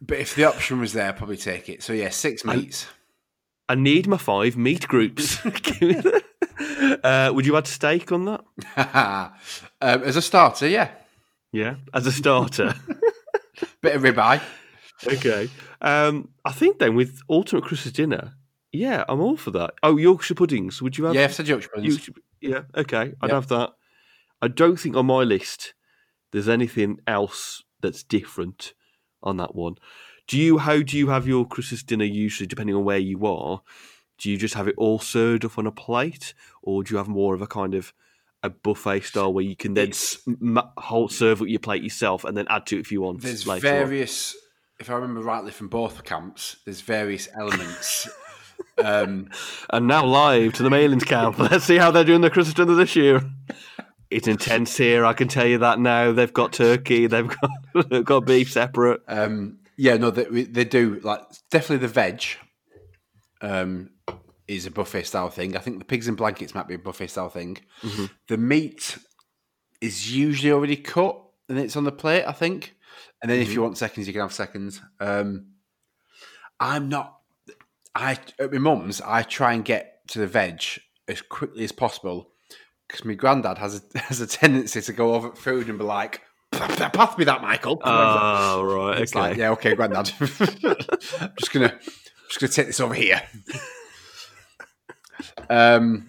but if the option was there, I'd probably take it. So yeah, six meats. I need my five meat groups. Give me that. uh, would you add steak on that? <laughs> um, as a starter, yeah, Yeah, as a starter. <laughs> bit of ribeye. Okay. Um, I think then with ultimate Christmas dinner, yeah, I'm all for that. Oh, Yorkshire puddings. Would you have? Yeah, I've said Yorkshire puddings. Yorkshire, yeah. Okay, I'd Yeah. have that. I don't think on my list there's anything else that's different on that one. Do you? How do you have your Christmas dinner usually? Depending on where you are, do you just have it all served up on a plate, or do you have more of a kind of a buffet style where you can then whole serve up your plate yourself and then add to it if you want? There's later on? If I remember rightly from both camps, there's various elements. <laughs> um, And now live to the Mailings camp. <laughs> Let's see how they're doing the Christmas dinner this year. It's intense here. I can tell you that now. They've got turkey. They've got <laughs> they've got beef separate. um, yeah, no, they, they do like definitely the veg. Um, is a buffet style thing. I think the pigs and blankets might be a buffet style thing. Mm-hmm. The meat is usually already cut and it's on the plate. I think, and then if Mm-hmm. you want seconds, you can have seconds. Um, I'm not. I at my mum's. I try and get to the veg as quickly as possible because my granddad has a <laughs> has a tendency to go over food and be like, "Pass me that, Michael." Oh right, It's okay. like, yeah, okay, granddad. <laughs> I'm just gonna just gonna take this over here. <laughs> um,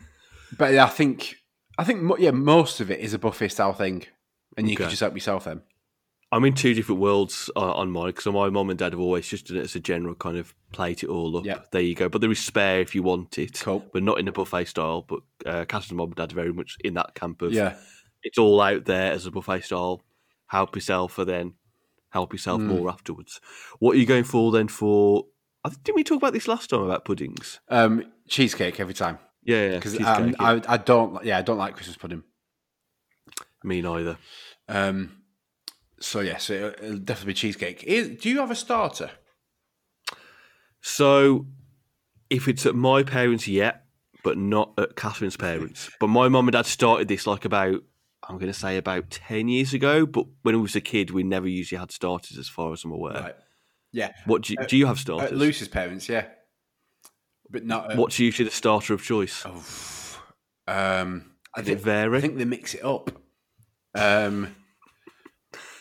but yeah, I think I think yeah, most of it is a buffet style thing, and you can just help yourself then. I'm in two different worlds uh, on mine because my mum and dad have always just done it as a general kind of plate it all up. Yeah. There you go. But there is spare if you want it. Cool. But not in a buffet style. But uh, Catherine's mum and dad are very much in that camp of Yeah, it's all out there as a buffet style. Help yourself and then help yourself Mm. more afterwards. What are you going for then for? I Didn't we talk about this last time about puddings? um, cheesecake every time Yeah, yeah. because yeah. I, I don't yeah I don't like Christmas pudding. Me neither. Um, so yes, it'll, definitely be cheesecake. Is, do you have a starter? So, if it's at my parents, yeah, but not at Catherine's parents. <laughs> But my mum and dad started this like about, I'm going to say about 10 years ago. But when I was a kid, we never usually had starters, as far as I'm aware. Right. Yeah, What do you, do you have at starters? Lucy's parents, yeah, but not. At, What's usually the starter of choice? Um, I Does it think vary? I think they mix it up. Um,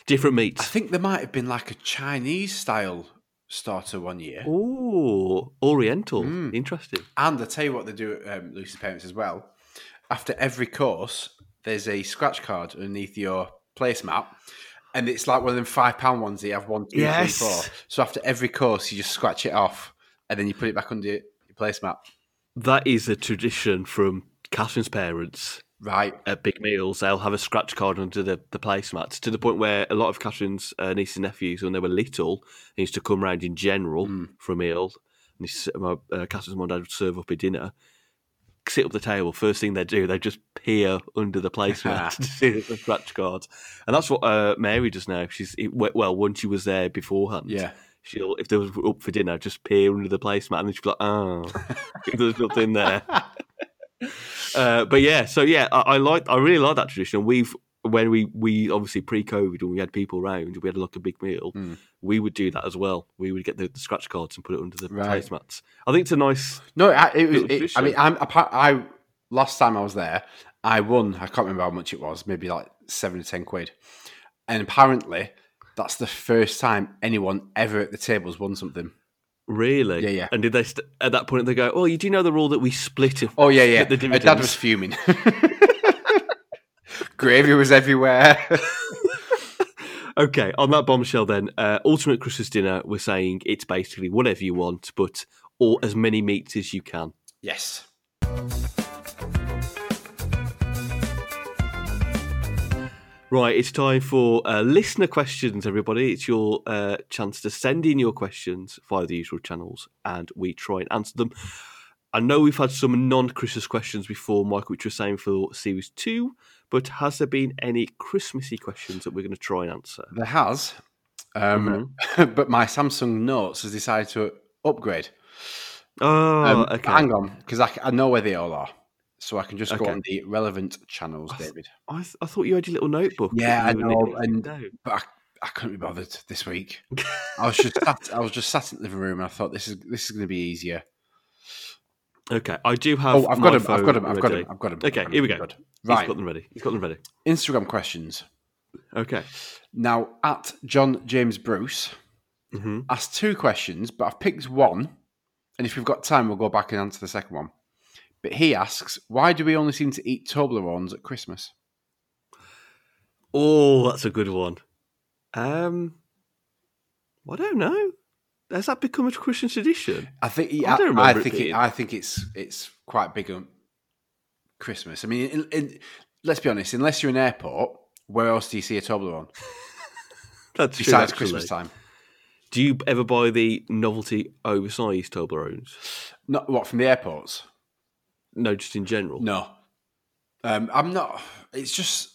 Different meats. I think there might have been like a Chinese style starter one year. Oh, Oriental. Mm. Interesting. And I tell you what they do at um, Lucy's parents as well. After every course, there's a scratch card underneath your placemat. And it's like one of them five pound ones that you have one, two, three, Yes. four. So after every course, you just scratch it off and then you put it back under your your placemat. That is a tradition from Catherine's parents. Right. at big meals, they'll have a scratch card under the, the placemats to the point where a lot of Catherine's uh, nieces and nephews, when they were little, they used to come round in general Mm. for a meal. And this, my, uh, Catherine's mum and dad would serve up a dinner, sit up the table. First thing they do, they just peer under the placemat <laughs> <laughs> to see the scratch cards. And that's what uh, Mary does now. She's well, once she was there beforehand, Yeah. she'll if there was up for dinner, just peer under the placemat, and then she'll be like, "Oh, there's nothing there." <laughs> Uh, but yeah, so yeah, I, I like, I really like that tradition. We've when we we obviously pre-COVID when we had people around, we had a like a big meal. Mm. We would do that as well. We would get the, the scratch cards and put it under the Right. placemats. I think it's a nice. No, I, it was. It, I mean, I'm, apart, I last time I was there, I won. I can't remember how much it was. Maybe like seven or ten quid. And apparently, that's the first time anyone ever at the table has won something. Really? Yeah, yeah. And did they st- at that point they go, "Oh, you do know the rule that we split it?" Oh yeah, yeah. The My dad was fuming. <laughs> Gravy was everywhere. <laughs> Okay, on that bombshell, then, uh, ultimate Christmas dinner. We're saying it's basically whatever you want, but or as many meats as you can. yes. Right, it's time for uh, listener questions, everybody. It's your uh, chance to send in your questions via the usual channels, and we try and answer them. I know we've had some non-Christmas questions before, Mike, which you're saying for series two, but has there been any Christmassy questions that we're going to try and answer? There has. Um, <laughs> but my Samsung Notes has decided to upgrade. Oh, Um, okay. Hang on, because I, I know where they all are. So I can just go on the relevant channels, I th- David. I, th- I thought you had your little notebook. Yeah, I know, and-. But I, I couldn't be bothered this week. <laughs> I was just sat, I was just sat in the living room and I thought this is this is going to be easier. Okay, I do have. Oh, I've got him! I've got him! I've got him! I've got him! Okay, here we go. good. He's Right, got them ready. He's got them ready. Instagram questions. Okay. Now, at John James Bruce hmm asked two questions, but I've picked one, and if we've got time, we'll go back and answer the second one. But he asks, why do we only seem to eat Toblerones at Christmas? Oh, that's a good one. Um, I don't know. Has that become a Christian tradition? I think. I I, don't I, remember it think. It, being. I think it's it's quite big on Christmas. I mean, in, in, let's be honest. Unless you're in an airport, where else do you see a Toblerone <laughs> That's true, besides actually. Christmas time? Do you ever buy the novelty oversized Toblerones? Not what from the airports. No, just in general. No, um, I'm not. It's just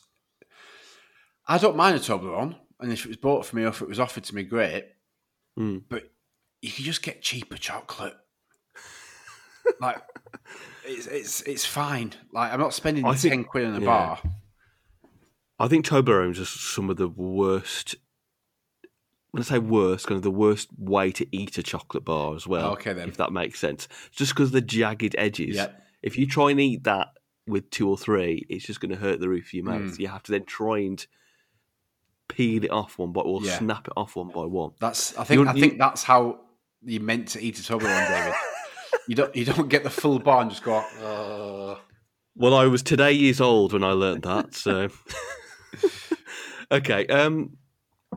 I don't mind a Toblerone, and if it was bought for me or if it was offered to me, great. Mm. But you can just get cheaper chocolate. <laughs> like it's it's it's fine. Like I'm not spending I ten think- quid in a yeah. bar. I think Toblerones are some of the worst. When I say worst, kind of the worst way to eat a chocolate bar as well. Okay, then. if that makes sense. Just because the jagged edges. Yep. If you try and eat that with two or three, it's just going to hurt the roof of your mouth. Mm. You have to then try and peel it off one by, or Yeah. snap it off one by one. That's I think You're- I think that's how you're meant to eat a Toblerone, David. <laughs> you don't you don't get the full bar and just go. Uh, Well, I was today years old when I learned that. So, <laughs> okay. Um,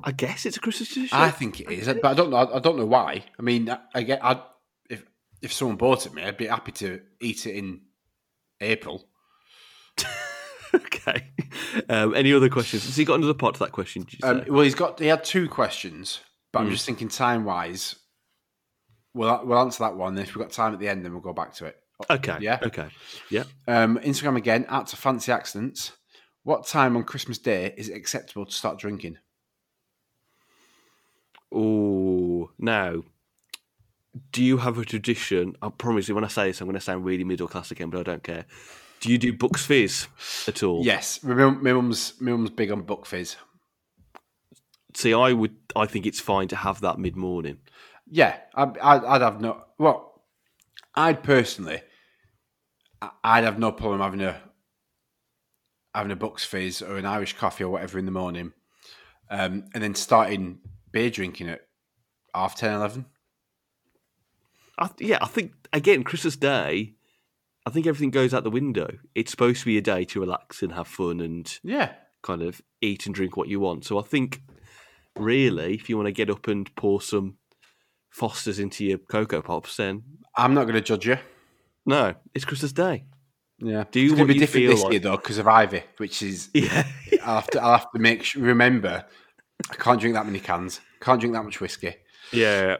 I guess it's a Christmas tradition. I think it is, but I don't know. I don't know why. I mean, I, I get. I if someone bought it me, I'd be happy to eat it in April. <laughs> okay. Um, any other questions? Has he got another part to that question? Um, well, he's got. He had two questions, but I'm Mm. just thinking time wise. We'll we'll answer that one. If we've got time at the end, then we'll go back to it. okay. yeah. Okay. Yeah. Um, Instagram again Out to fancy accidents. What time on Christmas Day is it acceptable to start drinking? Oh, now, do you have a tradition? I promise you, when I say this, I'm going to sound really middle class again, but I don't care. Do you do Bucks Fizz at all? Yes, my mum's my mum's big on Bucks fizz. See, I would. I think it's fine to have that mid morning. Yeah, I'd, I'd, I'd have no. Well, I'd personally, I- I'd have no problem having a having a Bucks fizz or an Irish coffee or whatever in the morning, um, and then starting beer drinking at half 10, 11. I, yeah, I think again, Christmas Day. I think everything goes out the window. It's supposed to be a day to relax and have fun and Yeah, kind of eat and drink what you want. So I think, really, if you want to get up and pour some Fosters into your Coco Pops, then I'm not going to judge you. no, it's Christmas Day. Yeah, Do you- it's going to be different this like- year though because of Ivy, which is <laughs> Yeah. I'll have to I'll have to make sure, remember I can't drink that many cans, can't drink that much whiskey. Yeah,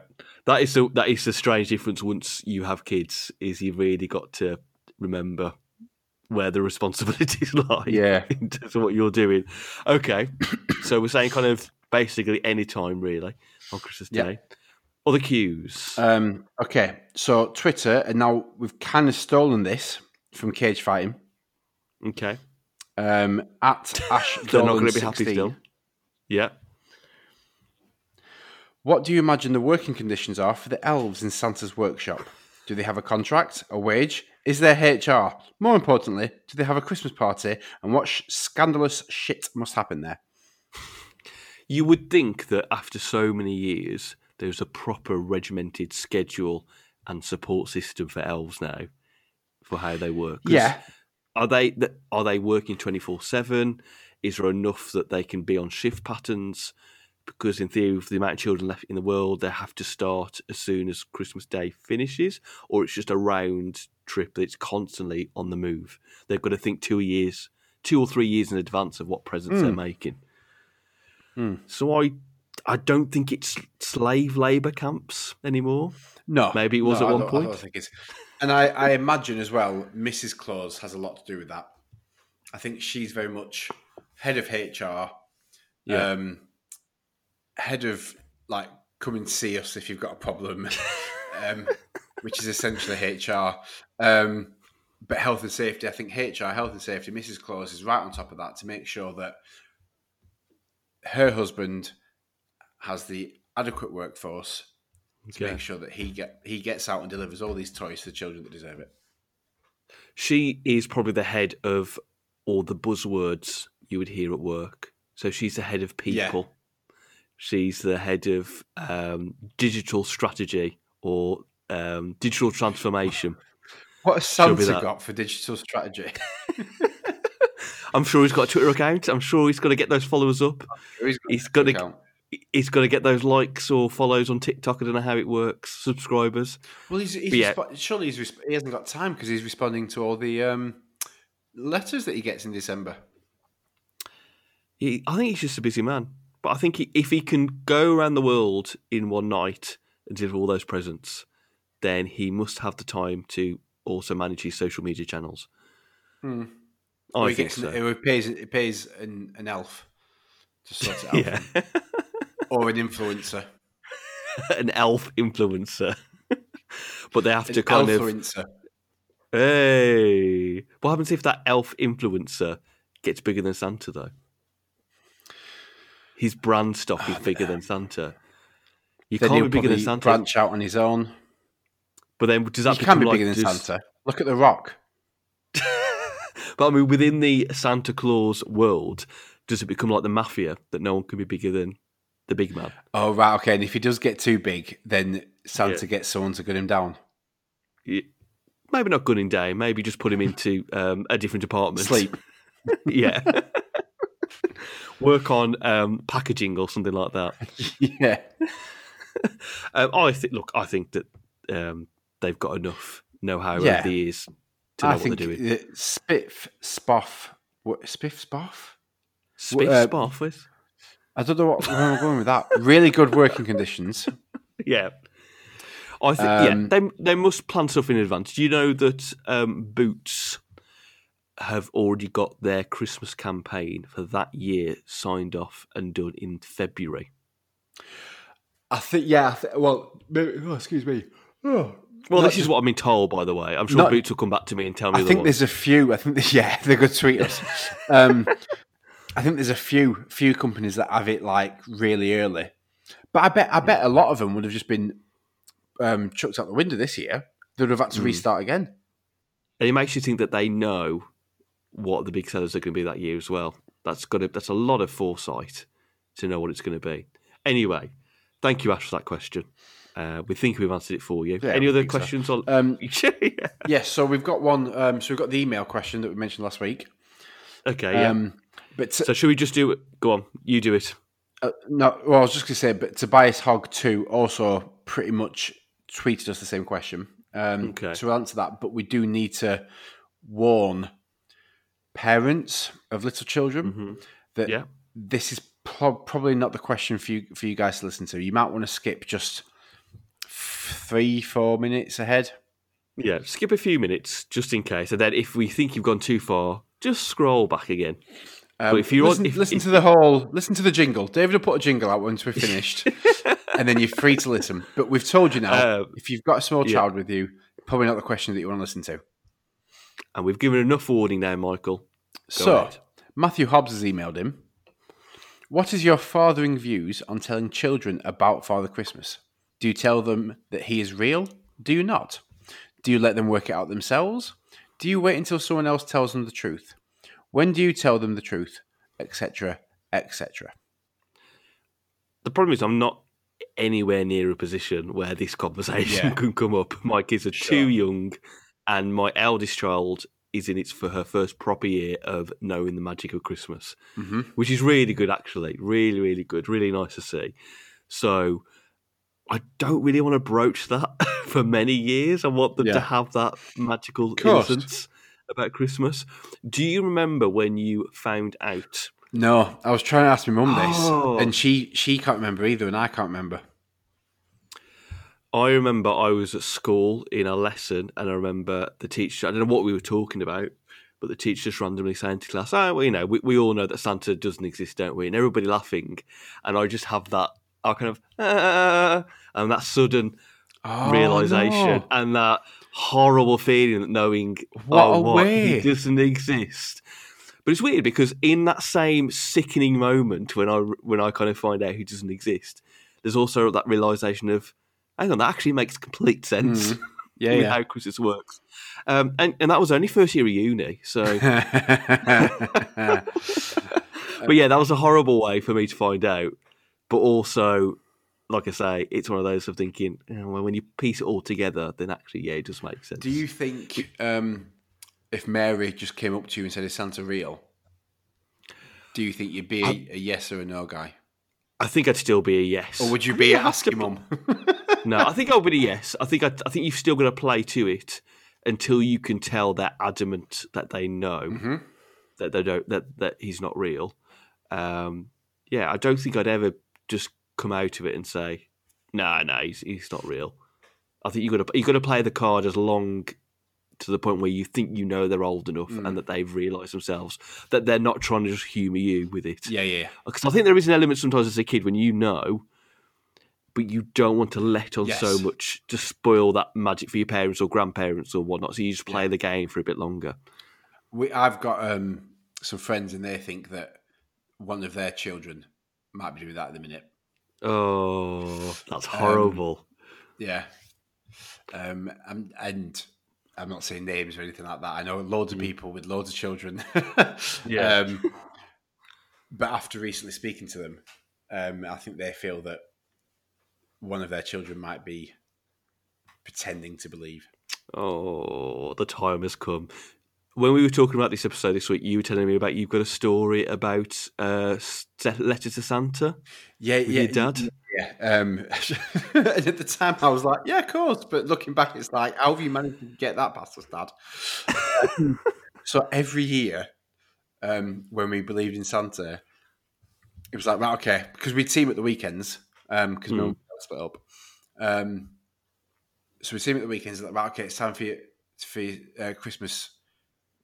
that is the that is the strange difference. Once you have kids, is you really got to remember where the <laughs> responsibilities <laughs> lie. Yeah. in terms of what you're doing. Okay, <coughs> so we're saying kind of basically any time really on Christmas Yeah. Day. Other cues. Um, okay, so Twitter, and now we've kind of stolen this from Cage Fighting. okay, Um, at <laughs> Ash they're not going to be happy still. Yeah. What do you imagine the working conditions are for the elves in Santa's workshop? Do they have a contract, a wage? Is there HR? More importantly, do they have a Christmas party? And what sh- scandalous shit must happen there? <laughs> You would think that after so many years, there's a proper regimented schedule and support system for elves now for how they work. Yeah. Are they are they working twenty four seven? Is there enough that they can be on shift patterns? Because in theory, with the amount of children left in the world, they have to start as soon as Christmas Day finishes, or it's just a round trip that's constantly on the move. They've got to think two years, two or three years in advance of what presents they're Mm. making. Mm. So I, I don't think it's slave labour camps anymore. No, Maybe it was no, at I one I point. don't think it's, and I, I imagine as well, Mrs. Claus has a lot to do with that. I think she's very much head of HR, Yeah. um, head of like come and see us if you've got a problem, <laughs> um, which is essentially HR. Um, but health and safety, I think HR, health and safety, Mrs. Claus is right on top of that to make sure that her husband has the adequate workforce to Okay. make sure that he get he gets out and delivers all these toys to the children that deserve it. She is probably the head of all the buzzwords you would hear at work. So she's the head of Yeah. She's the head of um, digital strategy or um, digital transformation. What has Santa got for digital strategy? <laughs> I'm sure he's got a Twitter account. I'm sure he's going to get those followers up. He's got, He's got to he's to get those likes or follows on TikTok. I don't know how it works. Subscribers. Well, he's, he's yeah. respo- surely he's resp- he hasn't got time because he's responding to all the um, letters that he gets in December. He, I think he's just a busy man. But I think he, if he can go around the world in one night and deliver all those presents, then he must have the time to also manage his social media channels. Hmm. I he think gets, so. It pays, it pays an, an elf to sort it out, yeah, <laughs> or an influencer. <laughs> an elf influencer. <laughs> but they have An to kind of influencer. Hey, what happens if that elf influencer gets bigger than Santa though? His brand stock is bigger than Santa. You Then can't be bigger than Santa. branch out on his own. But then does that He can be like bigger than just- Santa. Look at the Rock. <laughs> But I mean, within the Santa Claus world, does it become like the mafia that no one can be bigger than the big man? Oh right, okay. And if he does get too big, then Santa Yeah. gets someone to gun him down. Y- Maybe not gunning down. Maybe just put him into um, a different department. Sleep. <laughs> yeah. <laughs> <laughs> Work on um, packaging or something like that. <laughs> yeah. <laughs> Um, I think. Look, I think that um, they've got enough know-how Yeah. over the years to know I what think they're doing. that Spiff Spoff what, Spiff Spoff? Spiff uh, Spoff with. I don't know what, where I'm going with that. Really good working conditions. Yeah. I think yeah, Um, they they must plan stuff in advance. Do you know that um, Boots have already got their Christmas campaign for that year signed off and done in February? I think yeah. I th- well, maybe, oh, excuse me. Oh. Well, this is what I've been told, by the way. I'm sure Not- Boots will come back to me and tell me. I think there's a few. I think <laughs> yeah, they're good tweeters. <laughs> Um, I think there's a few few companies that have it like really early, but I bet I bet a lot of them would have just been um, chucked out the window this year. They'd have had to Mm. restart again. and it makes you think that they know what the big sellers are going to be that year as well. That's got to, that's a lot of foresight to know what it's going to be. Anyway, thank you, Ash, for that question. Uh, we think we've answered it for you. Yeah, Any other think so. questions on? Um, <laughs> yeah. yes, so we've got one. Um, so we've got the email question that we mentioned last week. Okay, yeah. Um, but so should we just do it? Go on, you do it. Uh, no, well, I was just going to say, but Tobias Hogg too also pretty much tweeted us the same question. Um, Okay. So we'll answer that, but we do need to warn parents of little children hmm that Yeah. this is pro- probably not the question for you for you guys to listen to. You might want to skip just f- three, four minutes ahead. Yeah, skip a few minutes just in case, and then if we think you've gone too far, just scroll back again. Um, if you're on- listen, if- listen if- to the whole, listen to the jingle. David will put a jingle out once we're finished, <laughs> and then you're free to listen. But we've told you now, Uh, if you've got a small yeah. child with you, probably not the question that you want to listen to. And we've given enough warning now, Michael. Go so, ahead. Matthew Hobbs has emailed him. What is your fathering views on telling children about Father Christmas? Do you tell them that he is real? Do you not? Do you let them work it out themselves? Do you wait until someone else tells them the truth? When do you tell them the truth? Etc. Etc. The problem is, I'm not anywhere near a position where this conversation Yeah. <laughs> can come up. My kids are Sure. too young, and my eldest child is in its for her first proper year of knowing the magic of Christmas, hmm which is really good, actually. Really, really good. Really nice to see. So. I don't really want to broach that <laughs> for many years. I want them Yeah. to have that magical innocence about Christmas. Do you remember when you found out No, I was trying to ask my mum this, Oh. and she she can't remember either, and I can't remember. I remember I was at school in a lesson, and I remember the teacher. I don't know what we were talking about, but the teacher just randomly saying to class, "Oh, well, you know, we, we all know that Santa doesn't exist, don't we?" And everybody laughing, and I just have that, I kind of, ah, and that sudden Oh, realization, no. and that horrible feeling that knowing, What oh, what, he doesn't exist. But it's weird because in that same sickening moment when I when I kind of find out he doesn't exist, there's also that realization of, hang on, that actually makes complete sense Mm. <laughs> Yeah, yeah. how Christmas works. Um, and and that was only first year of uni, so. <laughs> but yeah, that was a horrible way for me to find out. But also, like I say, it's one of those of thinking, well, when you piece it all together, then actually, yeah, it does make sense. Do you think um, if Mary just came up to you and said, "Is Santa real?" Do you think you'd be a, a yes or a no guy? I think I'd still be a yes. Or would you be think a I have ask your mum? <laughs> No, I think I'll be a yes. I think I, I think you've still got to play to it until you can tell they're adamant that they know hmm that they don't that that he's not real. Um, yeah, I don't think I'd ever just come out of it and say, "No, nah, no, nah, he's he's not real." I think you got to you got to play the card as long to the point where you think you know they're old enough Mm. and that they've realised themselves that they're not trying to just humour you with it. Yeah, yeah. Because I think there is an element sometimes as a kid when you know, but you don't want to let on so much to spoil that magic for your parents or grandparents or whatnot. So you just play Yeah. the game for a bit longer. We, I've got um, some friends, and they think that one of their children might be doing that at the minute. Oh, that's Um, horrible. Yeah. Um, and, and I'm not saying names or anything like that. I know loads of Mm. people with loads of children. <laughs> Yeah. Um, but after recently speaking to them, um, I think they feel that one of their children might be pretending to believe. oh, the time has come. When we were talking about this episode this week, you were telling me about you've got a story about uh, Letter to Santa Yeah, yeah, your dad. Yeah. Um, and <laughs> at the time, I was like, yeah, of course. But looking back, it's like, how have you managed to get that past us, Dad? Um, <laughs> so every year, um, when we believed in Santa, it was like, right, okay, because we'd see him at the weekends, because my Mm. Split up. Um, so we'd see him at the weekends, like, right, okay, it's time for for uh, Christmas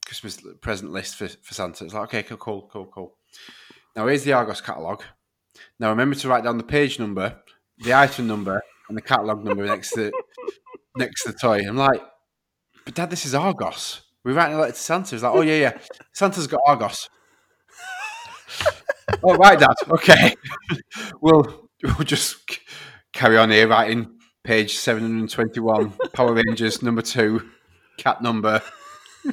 Christmas present list for, for Santa. It's like, okay, cool, cool, cool, cool. Now here's the Argos catalogue. Now remember to write down the page number, the item number, and the catalogue number next to <laughs> next to the toy. I'm like, but Dad, this is Argos. We're writing a letter to Santa. He's like, oh yeah, yeah. Santa's got Argos. <laughs> oh right, Dad. Okay. <laughs> we'll we'll just carry on here writing page 721, Power Rangers number two, cat number. <laughs>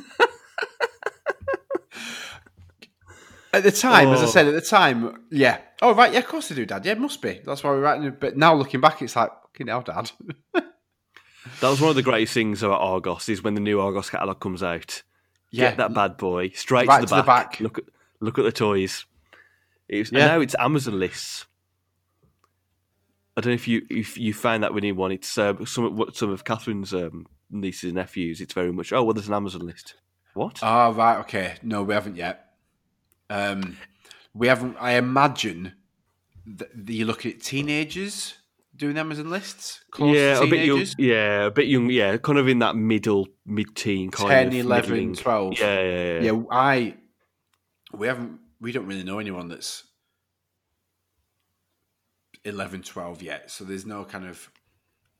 At the time, as I Oh. said, at the time, yeah. Oh, right, yeah, of course they do, Dad. Yeah, it must be. That's why we're writing it. But now looking back, it's like, fucking hell, Dad. <laughs> That was one of the greatest things about Argos is when the new Argos catalogue comes out. Yeah, Get that bad boy straight Right to, to the, the back. back. Look at look at the toys. It's, Yeah. And now it's Amazon lists. I don't know if you if you found that winning one. It's uh, some of what some of Catherine's um, nieces and nephews. It's very much oh well, there's an Amazon list. What? Oh, right, okay. No, we haven't yet. Um, we haven't. I imagine that you look at teenagers doing Amazon lists. Close yeah, a bit young. Yeah, a bit young. Yeah, kind of in that middle mid-teen kind 10, of 11, middling. 12. Yeah, yeah, yeah. Yeah, I. We haven't. We don't really know anyone that's 11, 12 yet. So there's no kind of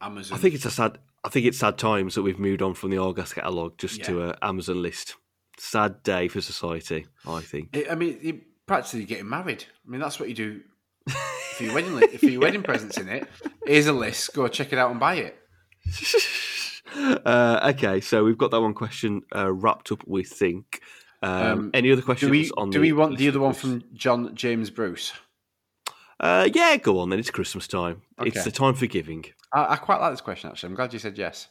Amazon. I think it's a sad. I think it's sad times that we've moved on from the Argos catalogue just to a Amazon list. Sad day for society. I think. I mean, you're practically getting married. I mean, that's what you do <laughs> for your wedding. for your wedding presents in it. Here's a list. Go check it out and buy it. <laughs> uh, okay, so we've got that one question uh, wrapped up. We think. Um, Um, any other Do questions we? on? Do the we want the other one from John James Bruce? Uh, yeah, go on then. It's Christmas time. It's the time for giving. I, I quite like this question. Actually, I'm glad you said yes.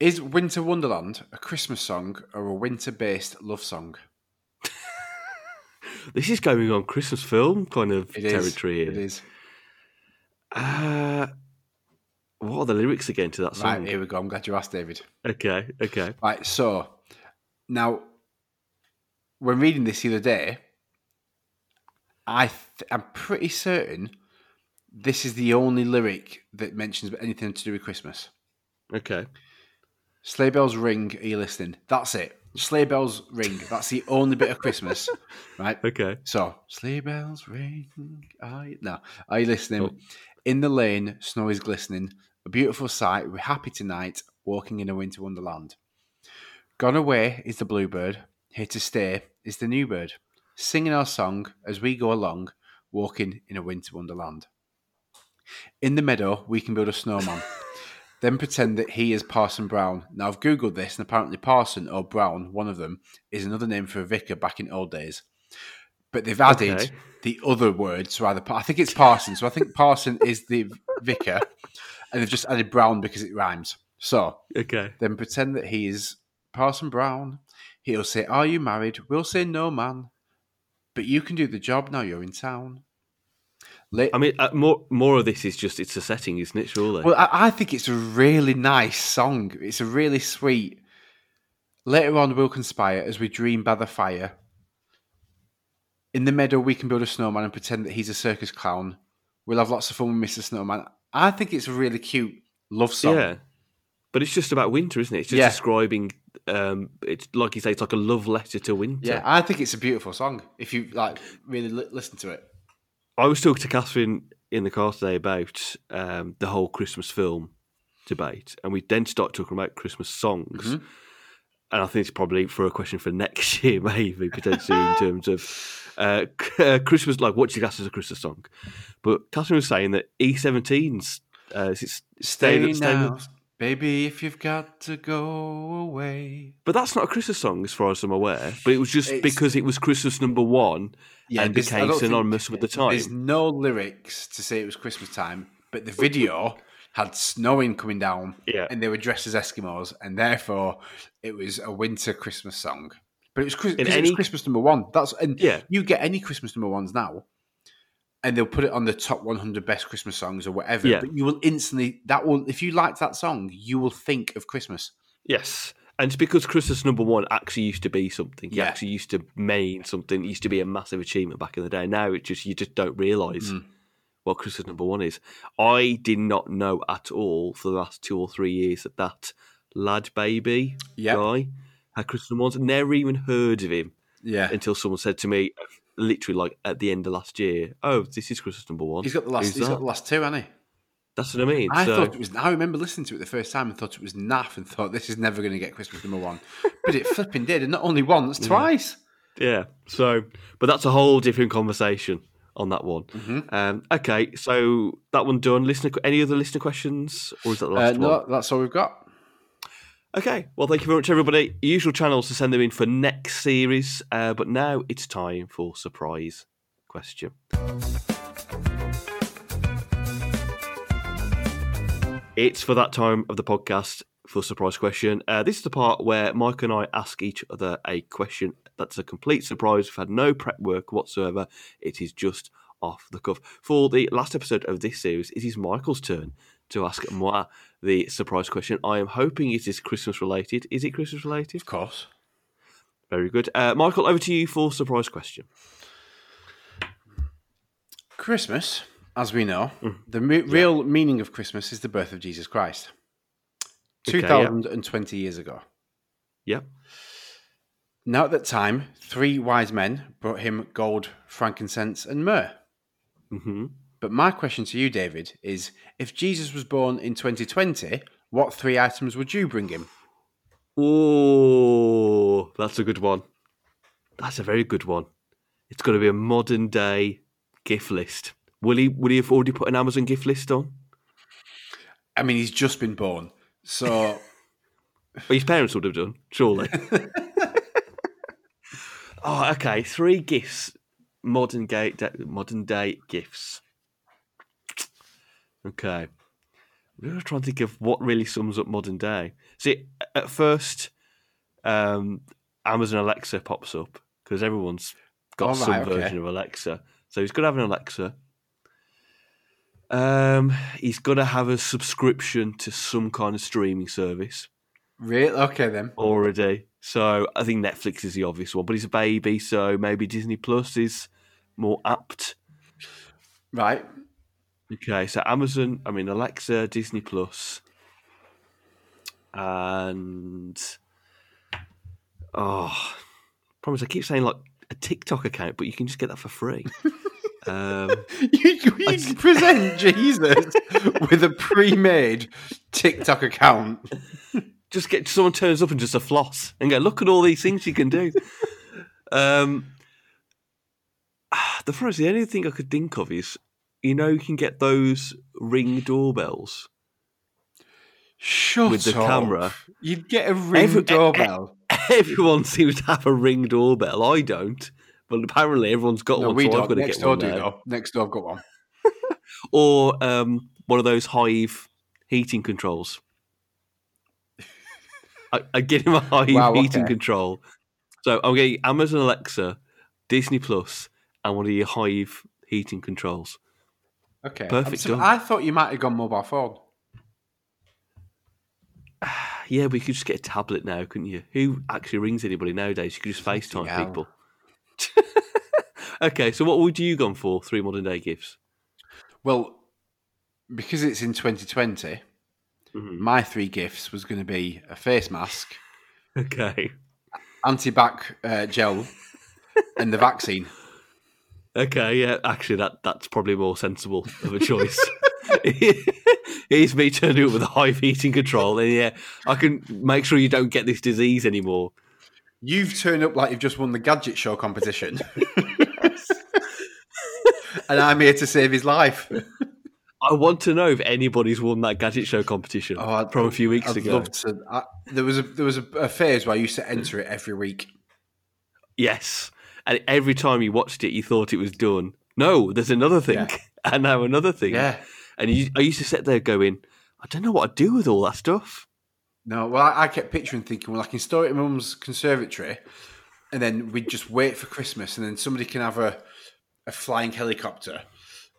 Is Winter Wonderland a Christmas song or a winter-based love song? <laughs> This is going on Christmas film kind of It is. territory here. It is. Uh, what are the lyrics again to that song? Right, here we go. I'm glad you asked, David. Okay, okay. Right, so now when reading this the other day, I th- I'm pretty certain this is the only lyric that mentions anything to do with Christmas. Okay. Sleigh bells ring. Are you listening? That's it. Sleigh bells ring. That's the only bit of Christmas, <laughs> right? Okay. So sleigh bells ring. Are you, no, are you listening? Oh. In the lane, snow is glistening. A beautiful sight. We're happy tonight, walking in a winter wonderland. Gone away is the bluebird. Here to stay is the new bird, singing our song as we go along, walking in a winter wonderland. In the meadow, we can build a snowman. <laughs> then pretend that he is Parson Brown. Now, I've Googled this, and apparently Parson or Brown, one of them, is another name for a vicar back in old days. But they've added Okay. the other word, so either I think it's Parson. So I think Parson is the vicar, and they've just added Brown because it rhymes. So Okay. then pretend that he is Parson Brown. He'll say, "Are you married?" We'll say, "No, man." But you can do the job now. You're in town. I mean, uh, more more of this is just it's a setting, isn't it? Surely. well, I, I think it's a really nice song. It's a really sweet. Later on, we'll conspire as we dream by the fire. In the meadow, we can build a snowman and pretend that he's a circus clown. We'll have lots of fun with Mr. Snowman. I think it's a really cute love song. yeah. But it's just about winter, isn't it? It's just Yeah. describing. Um, it's like you say, it's like a love letter to winter. Yeah, I think it's a beautiful song. If you like, really li- listen to it. I was talking to Catherine in the car today about um, the whole Christmas film debate, and we then start talking about Christmas songs. Mhm. And I think it's probably for a question for next <laughs> year, maybe potentially in terms of uh, uh, Christmas, like what do you class as a Christmas song? But Catherine was saying that E17's uh, is it Stay, Stay- Stay- now, baby. If you've got to go away. but that's not a Christmas song as far as I'm aware. But it was just It's- because it was Christmas number one and there's- became don't think- synonymous with the time. There's no lyrics to say it was Christmas time, but the video had snowing coming down, Yeah. and they were dressed as Eskimos, and therefore it was a winter Christmas song. But it was, 'cause it was any- Christmas number one. That's and Yeah. you get any Christmas number ones now, and they'll put it on the top 100 best Christmas songs or whatever. Yeah. But you will instantly that will if you liked that song, you will think of Christmas. Yes. And it's because Christmas number one actually used to be something. It Yeah. actually used to mean something. It used to be a massive achievement back in the day. Now it just you just don't realise Mm. what Christmas number one is. I did not know at all for the last two or three years that that LadBaby Yep. guy had Christmas number ones. Never even heard of him Yeah. until someone said to me, literally like at the end of last year, "Oh, this is Christmas number one." He's got the last Who's he's got the last two, hasn't he? That's what I mean. I so, thought it was. I remember listening to it the first time and thought it was naff and thought this is never going to get Christmas number one, but it flipping did, and not only once, twice. Yeah. So, but that's a whole different conversation on that one. Mm-hmm. Um, okay, so that one done. Listener, any other listener questions, or is that the Uh, last one? no, that's all we've got. Okay. Well, thank you very much, everybody. Usual channels to send them in for next series, uh, but now it's time for surprise question. It's for that time of the podcast for surprise question. Uh, this is the part where Mike and I ask each other a question that's a complete surprise. We've had no prep work whatsoever. It is just off the cuff. For the last episode of this series, it is Michael's turn to ask moi the surprise question. I am hoping it is Christmas related. Is it Christmas related? Of course. Very good. Uh, Michael, over to you for surprise question. Christmas, as we know, Mm. the me- real meaning of Christmas is the birth of Jesus Christ. Okay, yeah. 2020 years ago. Yep. Now, at that time, three wise men brought him gold, frankincense, and myrrh. hmm But my question to you, David, is if Jesus was born in 2020, what three items would you bring him? Oh, that's a good one. That's a very good one. It's going to be a modern day gift list. Will he? Will he have already put an Amazon gift list on? I mean, he's just been born. So, <laughs> Well, his parents would have done, surely. <laughs> <laughs> oh, okay. Three gifts. Modern day, modern day gifts. Okay. I'm really trying to think of what really sums up modern day. See, at first, um, Amazon Alexa pops up because everyone's got right, some okay. version of Alexa. So he's going to have an Alexa. Um, he's got to have a subscription to some kind of streaming service really? Okay, then. already. So I think Netflix is the obvious one, but he's a baby, so maybe Disney Plus is more apt. Right. Okay, so Amazon, I mean Alexa, Disney Plus, and oh, promise I keep saying like a TikTok account, but you can just get that for free. <laughs> um, You, you <laughs> present Jesus with a pre made TikTok account. just get someone turns up and just a floss and go, look at all these things you can do. um, <sighs> the first, the only thing I could think of is, you know, you can get those ring doorbells. Shut With the up. camera. You'd get a ring Every- doorbell. <laughs> Everyone seems to have a ring doorbell. I don't, but apparently everyone's got no, one. we so I've don't. got to Next get door one do though. Next door, I've got one. <laughs> Or um, one of those Hive heating controls. I, I get him a Hive Wow, heating okay. control. So I'm getting Amazon Alexa, Disney Plus, and one of your Hive heating controls. Okay, Perfect, so- I thought you might have gone mobile phone. <sighs> Yeah, we could just get a tablet now, couldn't you? Who actually rings anybody nowadays? You could just FaceTime hell. people. <laughs> okay, so what would you gone for? Three modern day gifts. Well, because it's in 2020, Mhm. my three gifts was going to be a face mask, <laughs> Okay. anti-bac uh, gel, and the vaccine. Okay, yeah, actually, that that's probably more sensible of a choice. <laughs> <laughs> Here's me turning up with a Hive heating control, and yeah, I can make sure you don't get this disease anymore. You've turned up like you've just won the gadget show competition, <laughs> and I'm here to save his life. I want to know if anybody's won that gadget show competition Oh, I'd- from a few weeks I'd ago. love to. I, there was a there was a, a phase where I used to enter it every week. Yes. And every time you watched it, you thought it was done. No, there's another thing. Yeah. <laughs> And now another thing. Yeah. And you, I used to sit there going, I don't know what I'd do with all that stuff. No, well, I, I kept picturing thinking, well, I can store it in mum's conservatory, and then we'd just wait for Christmas, and then somebody can have a, a flying helicopter,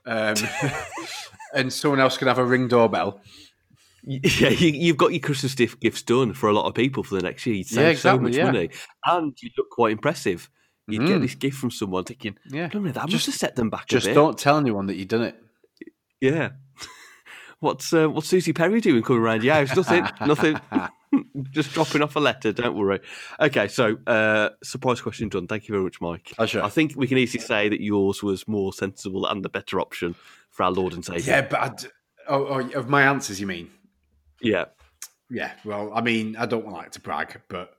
um, <laughs> <laughs> and someone else can have a ring doorbell. Yeah, you, you've got your Christmas gift- gifts done for a lot of people for the next year. You'd save Yeah, so exactly, much yeah. money. And you look quite impressive. You'd get Mm. this gift from someone thinking, Yeah, "Blimey, that Just- must have set them back just a bit. Just don't tell anyone that you've done it. Yeah. <laughs> What's uh, what's Suzi Perry doing coming around your house? Nothing. <laughs> nothing. <laughs> Just dropping off a letter. Don't worry. Okay, so uh, surprise question done. Thank you very much, Mike. Pleasure. I think we can easily say that yours was more sensible and the better option for our Lord and Savior. Yeah, but I'd, oh, oh, of my answers, you mean? Yeah. Yeah. Well, I mean, I don't like to brag, but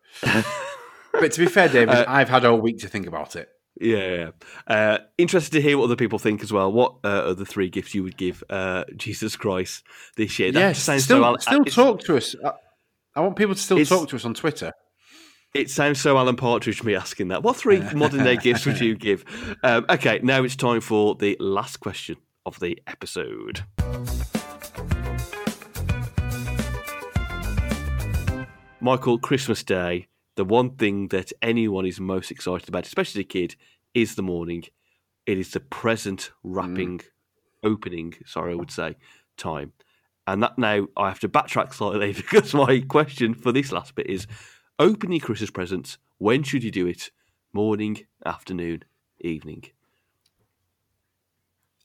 but to be fair, David, I've had all week to think about it. Yeah, yeah. Uh, interested to hear what other people think as well. What uh, are the three gifts you would give uh, Jesus Christ this year? That sounds still, so. Still it's- talk to us. I, I want people to still talk to us on Twitter. It sounds so Alan Partridge me asking that. What three modern day gifts would you <laughs> give? Um, okay, now it's time for the last question of the episode. Michael, Christmas Day, the one thing that anyone is most excited about, especially a kid, is the morning. It is the present wrapping, mm. opening, sorry, I would say, time. And that now I have to backtrack slightly <laughs> because my question for this last bit is open your Christmas presents. When should you do it? Morning, afternoon, evening.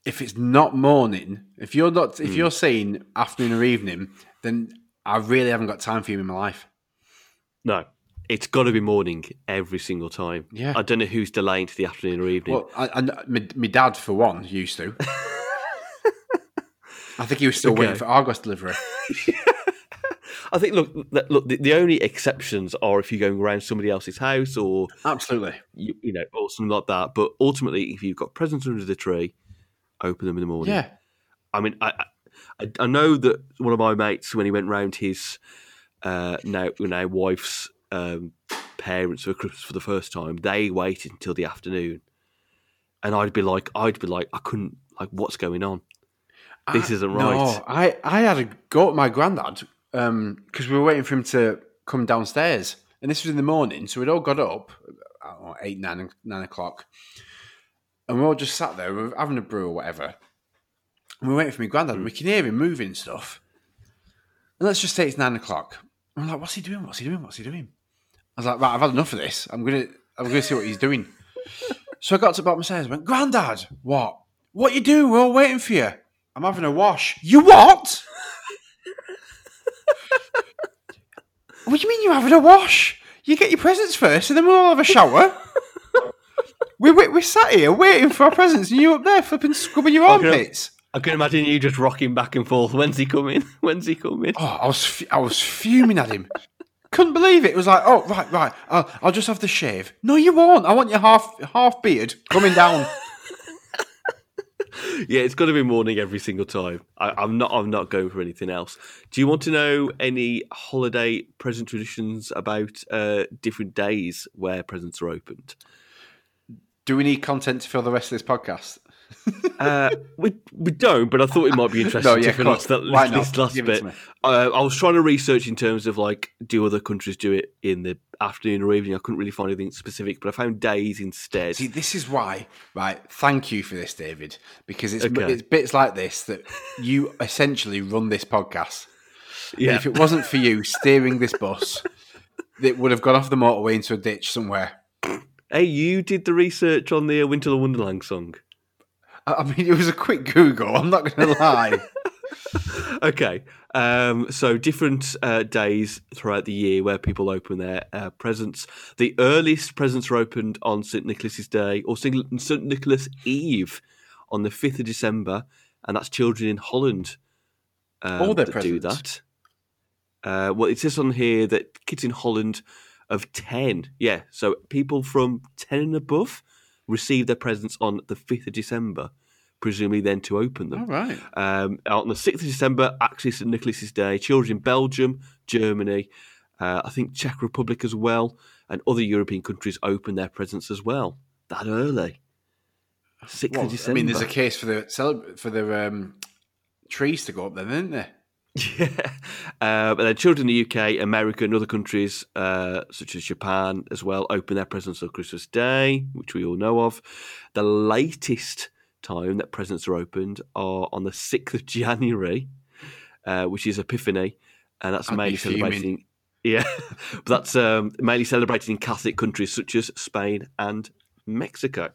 if it's not morning, if you're not, if mm. you're saying afternoon or evening, then I really haven't got time for you in my life. No, it's got to be morning every single time. Yeah. I don't know who's delaying to the afternoon or evening. Well, I, I, my, my dad for one used to. <laughs> I think he was still waiting for Argos delivery. <laughs> I think look, look. The, the only exceptions are if you're going around somebody else's house or Absolutely. you, you know or something like that. But ultimately, if you've got presents under the tree, open them in the morning. Yeah. I mean, I, I I know that one of my mates when he went round his uh, now now wife's um, parents for Christmas for the first time, they waited until the afternoon, and I'd be like, I'd be like, I couldn't like, what's going on? This I- isn't right. No. I, I had a go at my granddad because we were waiting for him to come downstairs. And this was in the morning. So we'd all got up, know, eight, nine, nine o'clock. And we all just sat there, we were having a brew or whatever. And we were waiting for my granddad. and We can hear him moving stuff. And let's just say it's nine o'clock. I'm like, what's he doing? What's he doing? What's he doing? I was like, right, I've had enough of this. I'm gonna I'm gonna see what he's doing. So I got to the bottom of the stairs and went, Grandad, what? What you doing? We're all waiting for you. I'm having a wash. You what? what do you mean you're having a wash? You get your presents first and then we'll all have a shower. we, we, we sat here waiting for our presents and you up there flipping scrubbing your armpits. I can imagine you just rocking back and forth. When's he coming? <laughs> When's he coming? Oh, I was fu- I was fuming at him. Couldn't believe it. It was like, oh right, right. I'll, I'll just have the shave. No, you won't. I want your half half beard coming down. <laughs> Yeah, it's got to be morning every single time. I, I'm not. I'm not going for anything else. Do you want to know any holiday present traditions about uh, different days where presents are opened? Do we need content to fill the rest of this podcast? Uh, we we don't, but I thought it might be <laughs> interesting No, yeah, <laughs> to finish that, last bit. Uh, I was trying to research in terms of like, do other countries do it in the afternoon or evening? I couldn't really find anything specific, but I found days instead. See, this is why, right? Thank you for this, David, because it's Okay. it's bits like this that you essentially run this podcast. And yeah, If it wasn't for you steering this bus, it would have gone off the motorway into a ditch somewhere. hey, you did the research on the uh, Winter Wonderland song. I mean, it was a quick Google. I'm not going to lie. <laughs> Okay, um, so different uh, days throughout the year where people open their uh, presents. The earliest presents are opened on St Nicholas's Day or St Nicholas Eve on the fifth of December, and that's children in Holland. Um, All their that do presents? that. Uh, well, it says on here that kids in Holland of ten, yeah, so people from ten and above receive their presents on the fifth of December, presumably then to open them. All right. Um, on the 6th of December, actually St Nicholas's Day, children in Belgium, Germany, uh, I think Czech Republic as well, and other European countries open their presents as well that early. 6th Well, of December. I mean, there's a case for the for the um, trees to go up then, isn't there? <laughs> Yeah. Uh, but then children in the UK, America, and other countries, uh, such as Japan as well, open their presents on Christmas Day, which we all know of. The latest time that presents are opened are on the 6th of <laughs> January, uh, which is Epiphany, and that's I'd mainly in, <laughs> yeah, but that's um, mainly celebrated in Catholic countries such as Spain and Mexico.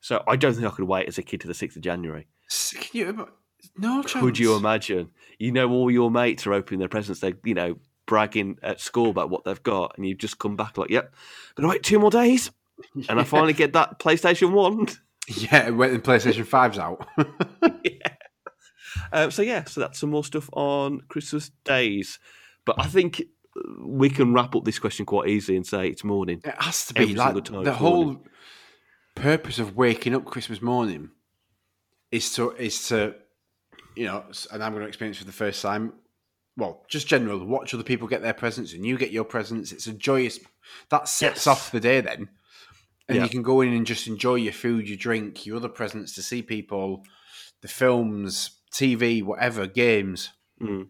So I don't think I could wait as a kid to the 6th of January. Can you? No chance. Could you imagine? You know, all your mates are opening their presents. They, you know, bragging at school about what they've got, and you just come back like, "Yep, gonna wait two more days, and I <laughs> finally get that PlayStation One." Yeah, when the PlayStation 5's out. <laughs> <laughs> Um, so yeah, so that's some more stuff on Christmas days. But I think we can wrap up this question quite easily and say it's morning. It has to be like the whole morning. purpose of waking up Christmas morning is to is to you know, and I'm going to experience for the first time. Well, just general. Watch other people get their presents, and you get your presents. It's a joyous. That sets Yes. off the day then, and Yeah. you can go in and just enjoy your food, your drink, your other presents to see people, the films, TV, whatever, games. Mm.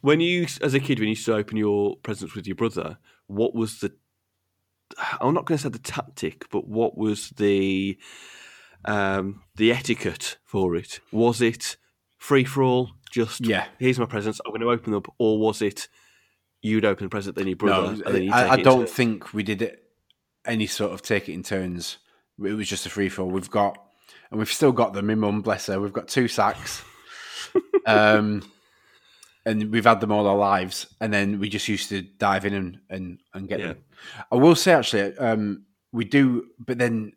When you, as a kid, when you used to open your presents with your brother, what was the? I'm not going to say the tactic, but what was the um, the etiquette for it? Was it free for all? Just Yeah. here's my presents. I'm going to open them up, or was it you'd open the present, then your brother, No, and then you I, I don't turn? think we did it any sort of take it in turns. It was just a free for all. We've got, and we've still got them. My mum, bless her, we've got two sacks, <laughs> um, and we've had them all our lives. And then we just used to dive in and and, and get Yeah. them. I will say actually, um, we do, but then,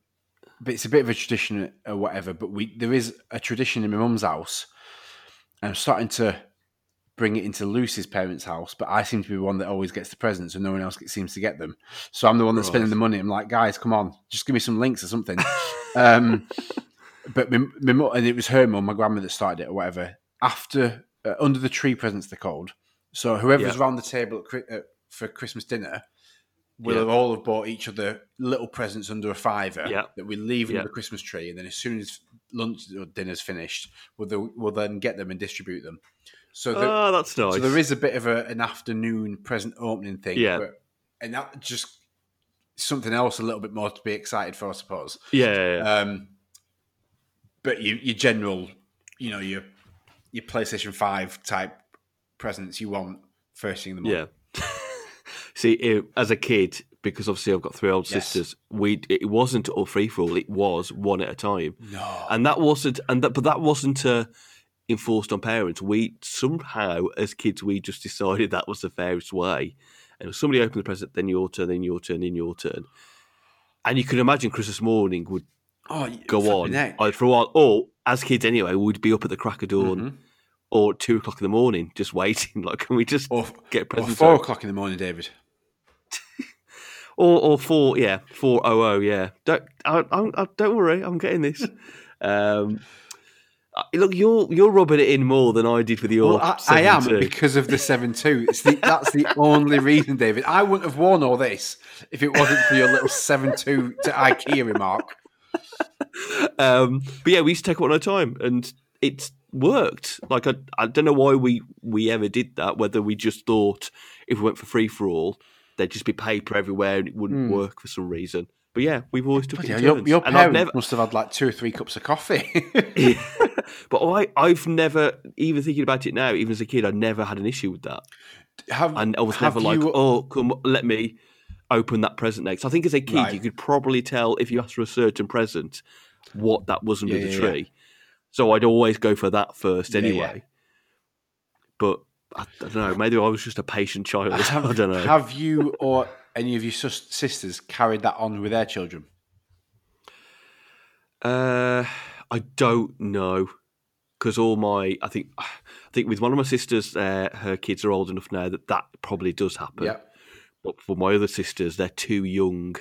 but it's a bit of a tradition or whatever. But we there is a tradition in my mum's house. I'm starting to bring it into Lucy's parents' house, but I seem to be the one that always gets the presents and no one else seems to get them. So I'm the one that's spending the money. I'm like, guys, come on, just give me some links or something. <laughs> um, but my, my, and it was her mum, my grandma, that started it or whatever. After uh, under the tree presents, they're called. So whoever's Yeah. around the table at, uh, for Christmas dinner will Yeah. have all have bought each other little presents under a fiver Yeah. that we leave under the Christmas tree, and then as soon as lunch or dinner's finished, we'll, the, we'll then get them and distribute them. So the, Oh, that's nice. so there is a bit of a, an afternoon present opening thing, Yeah. but, and that just something else a little bit more to be excited for, I suppose. yeah, yeah, yeah. Um, but you, your general, you know, your your PlayStation Five type presents you want first thing in the morning. Yeah. <laughs> See, as a kid, because obviously I've got three older Yes. sisters, we it wasn't all free for all. It was one at a time, No, and that wasn't, and that, but that wasn't uh, enforced on parents. We somehow, as kids, we just decided that was the fairest way. And if somebody opened the present, then your turn, then your turn, then your turn. And you can imagine Christmas morning would oh, go on either for a while, or as kids anyway, we'd be up at the crack of dawn Mhm. or two o'clock in the morning, just <laughs> waiting. Like, can we just or, get or presents? four out? o'clock in the morning, David. Or or four, yeah, four oh oh, yeah. Don't I, I, I, don't worry, I'm getting this. <laughs> um, look, you're you're rubbing it in more than I did with your. Well, I, I am because of the seven two. It's the, that's the <laughs> only reason, David. I wouldn't have worn all this if it wasn't for your little seven two to IKEA remark. um, but yeah, we used to take it one at a time, and it's worked. Like I, I don't know why we we ever did that. Whether we just thought if we went for free for all, there'd just be paper everywhere and it wouldn't Hmm. work for some reason. But yeah, we've always took it your, your parents never, must have had like two or three cups of coffee. <laughs> <laughs> but I, I've never even thinking about it now. Even as a kid, I never had an issue with that. have, And I was never like, you- oh, come, let me open that present next. I think as a kid, Right. you could probably tell if you asked for a certain present what that was under Yeah, the yeah, yeah. tree. So I'd always go for that first Yeah, yeah. anyway. But I don't know. Maybe I was just a patient child. have, <laughs> I don't know. Have you or any of your sus- sisters carried that on with their children? Uh, I don't know because all my I think I think with one of my sisters, uh, her kids are old enough now that that probably does happen. Yeah. But for my other sisters, they're too young.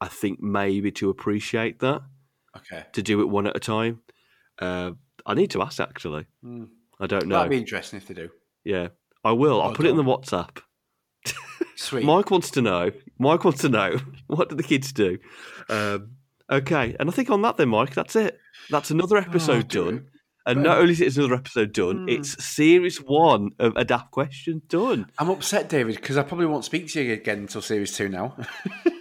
I think maybe to appreciate that Okay. to do it one at a time. Uh, I need to ask actually. Hmm. I don't know. That'd be interesting if they do. Yeah, I will. I'll Oh, put it in the WhatsApp. <laughs> Sweet. Mike wants to know. Mike wants to know <laughs> what do the kids do. Um, okay, and I think on that then, Mike, that's it. That's another episode do done. And not only is it another episode done, Hmm. it's series one of a daft question done. I'm upset, David, because I probably won't speak to you again until series two now. <laughs>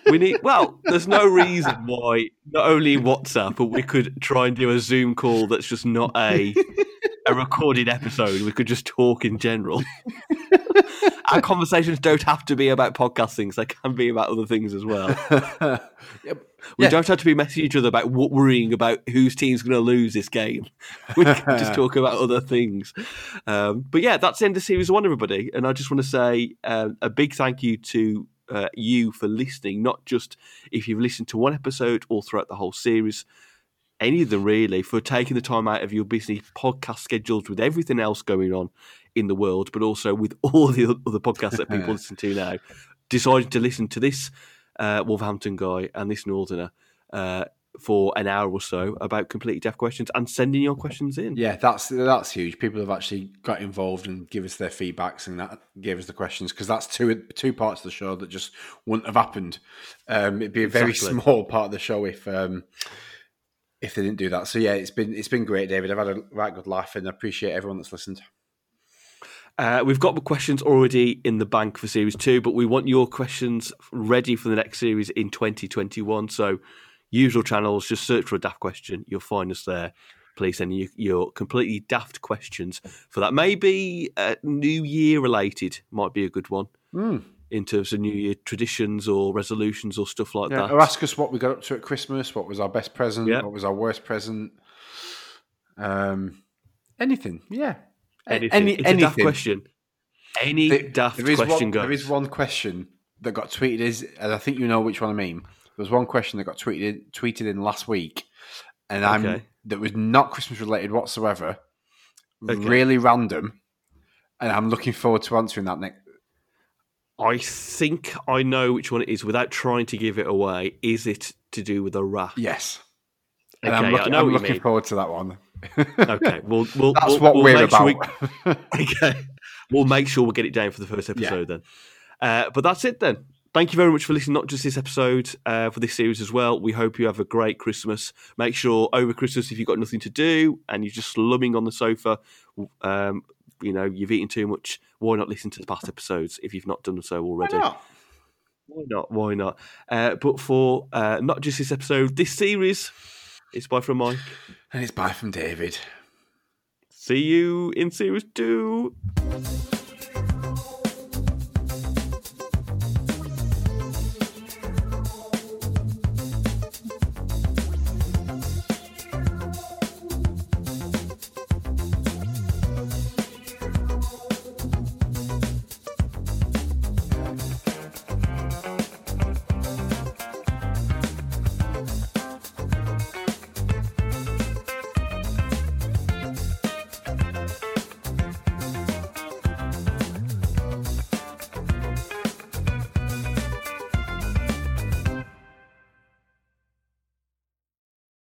We need well, there's no reason why not only WhatsApp, but we could try and do a Zoom call that's just not a a recorded episode. We could just talk in general. <laughs> Our conversations don't have to be about podcast things; they can be about other things as well. <laughs> Yep. We Yeah. don't have to be messaging each other about worrying about whose team's going to lose this game. <laughs> We can just talk about other things. Um, but yeah, that's the end of series one, everybody. And I just want to say um, a big thank you to uh, you for listening, not just if you've listened to one episode or throughout the whole series, any of them really, for taking the time out of your busy podcast schedules with everything else going on in the world, but also with <laughs> all the other podcasts that people <laughs> listen to now, decided to listen to this uh, Wolverhampton guy and this Northerner uh, for an hour or so about completely deaf questions and sending your questions in. Yeah, that's that's huge. People have actually got involved and give us their feedbacks and that gave us the questions because that's two two parts of the show that just wouldn't have happened. Um, it'd be a very Exactly. small part of the show if um, if they didn't do that. So yeah, it's been it's been great, David. I've had a right good laugh and I appreciate everyone that's listened. Uh, we've got the questions already in the bank for series two, but we want your questions ready for the next series in 2021. So, usual channels, just search for a daft question. You'll find us there. Please send you, your completely daft questions for that. Maybe uh, New Year related might be a good one Mm. In terms of New Year traditions or resolutions or stuff like Yeah, that. or ask us what we got up to at Christmas. What was our best present? Yeah. What was our worst present? Um, anything, yeah. Anything. Any, it's a daft question. Any There- daft there is question one, goes. There is one question that got tweeted, is, and I think you know which one I mean. There was one question that got tweeted tweeted in last week, and I'm Okay. that was not Christmas related whatsoever. Okay. Really random, and I'm looking forward to answering that next. I think I know which one it is without trying to give it away. Is it to do with a rat? Yes, and Okay, I'm looking, I'm looking forward to that one. Okay, we'll, <laughs> we'll That's we'll, what we'll we're make sure about. we- <laughs> <laughs> okay, we'll make sure we'll get it down for the first episode then. Uh, but that's it then. Thank you very much for listening, not just this episode, uh, for this series as well. We hope you have a great Christmas. Make sure over Christmas, if you've got nothing to do and you're just slumming on the sofa, um, you know, you've eaten too much, why not listen to the past episodes if you've not done so already? Why not? Why not? Why not? Uh, but for uh, not just this episode, this series, it's bye from Mike. And it's bye from David. See you in series two.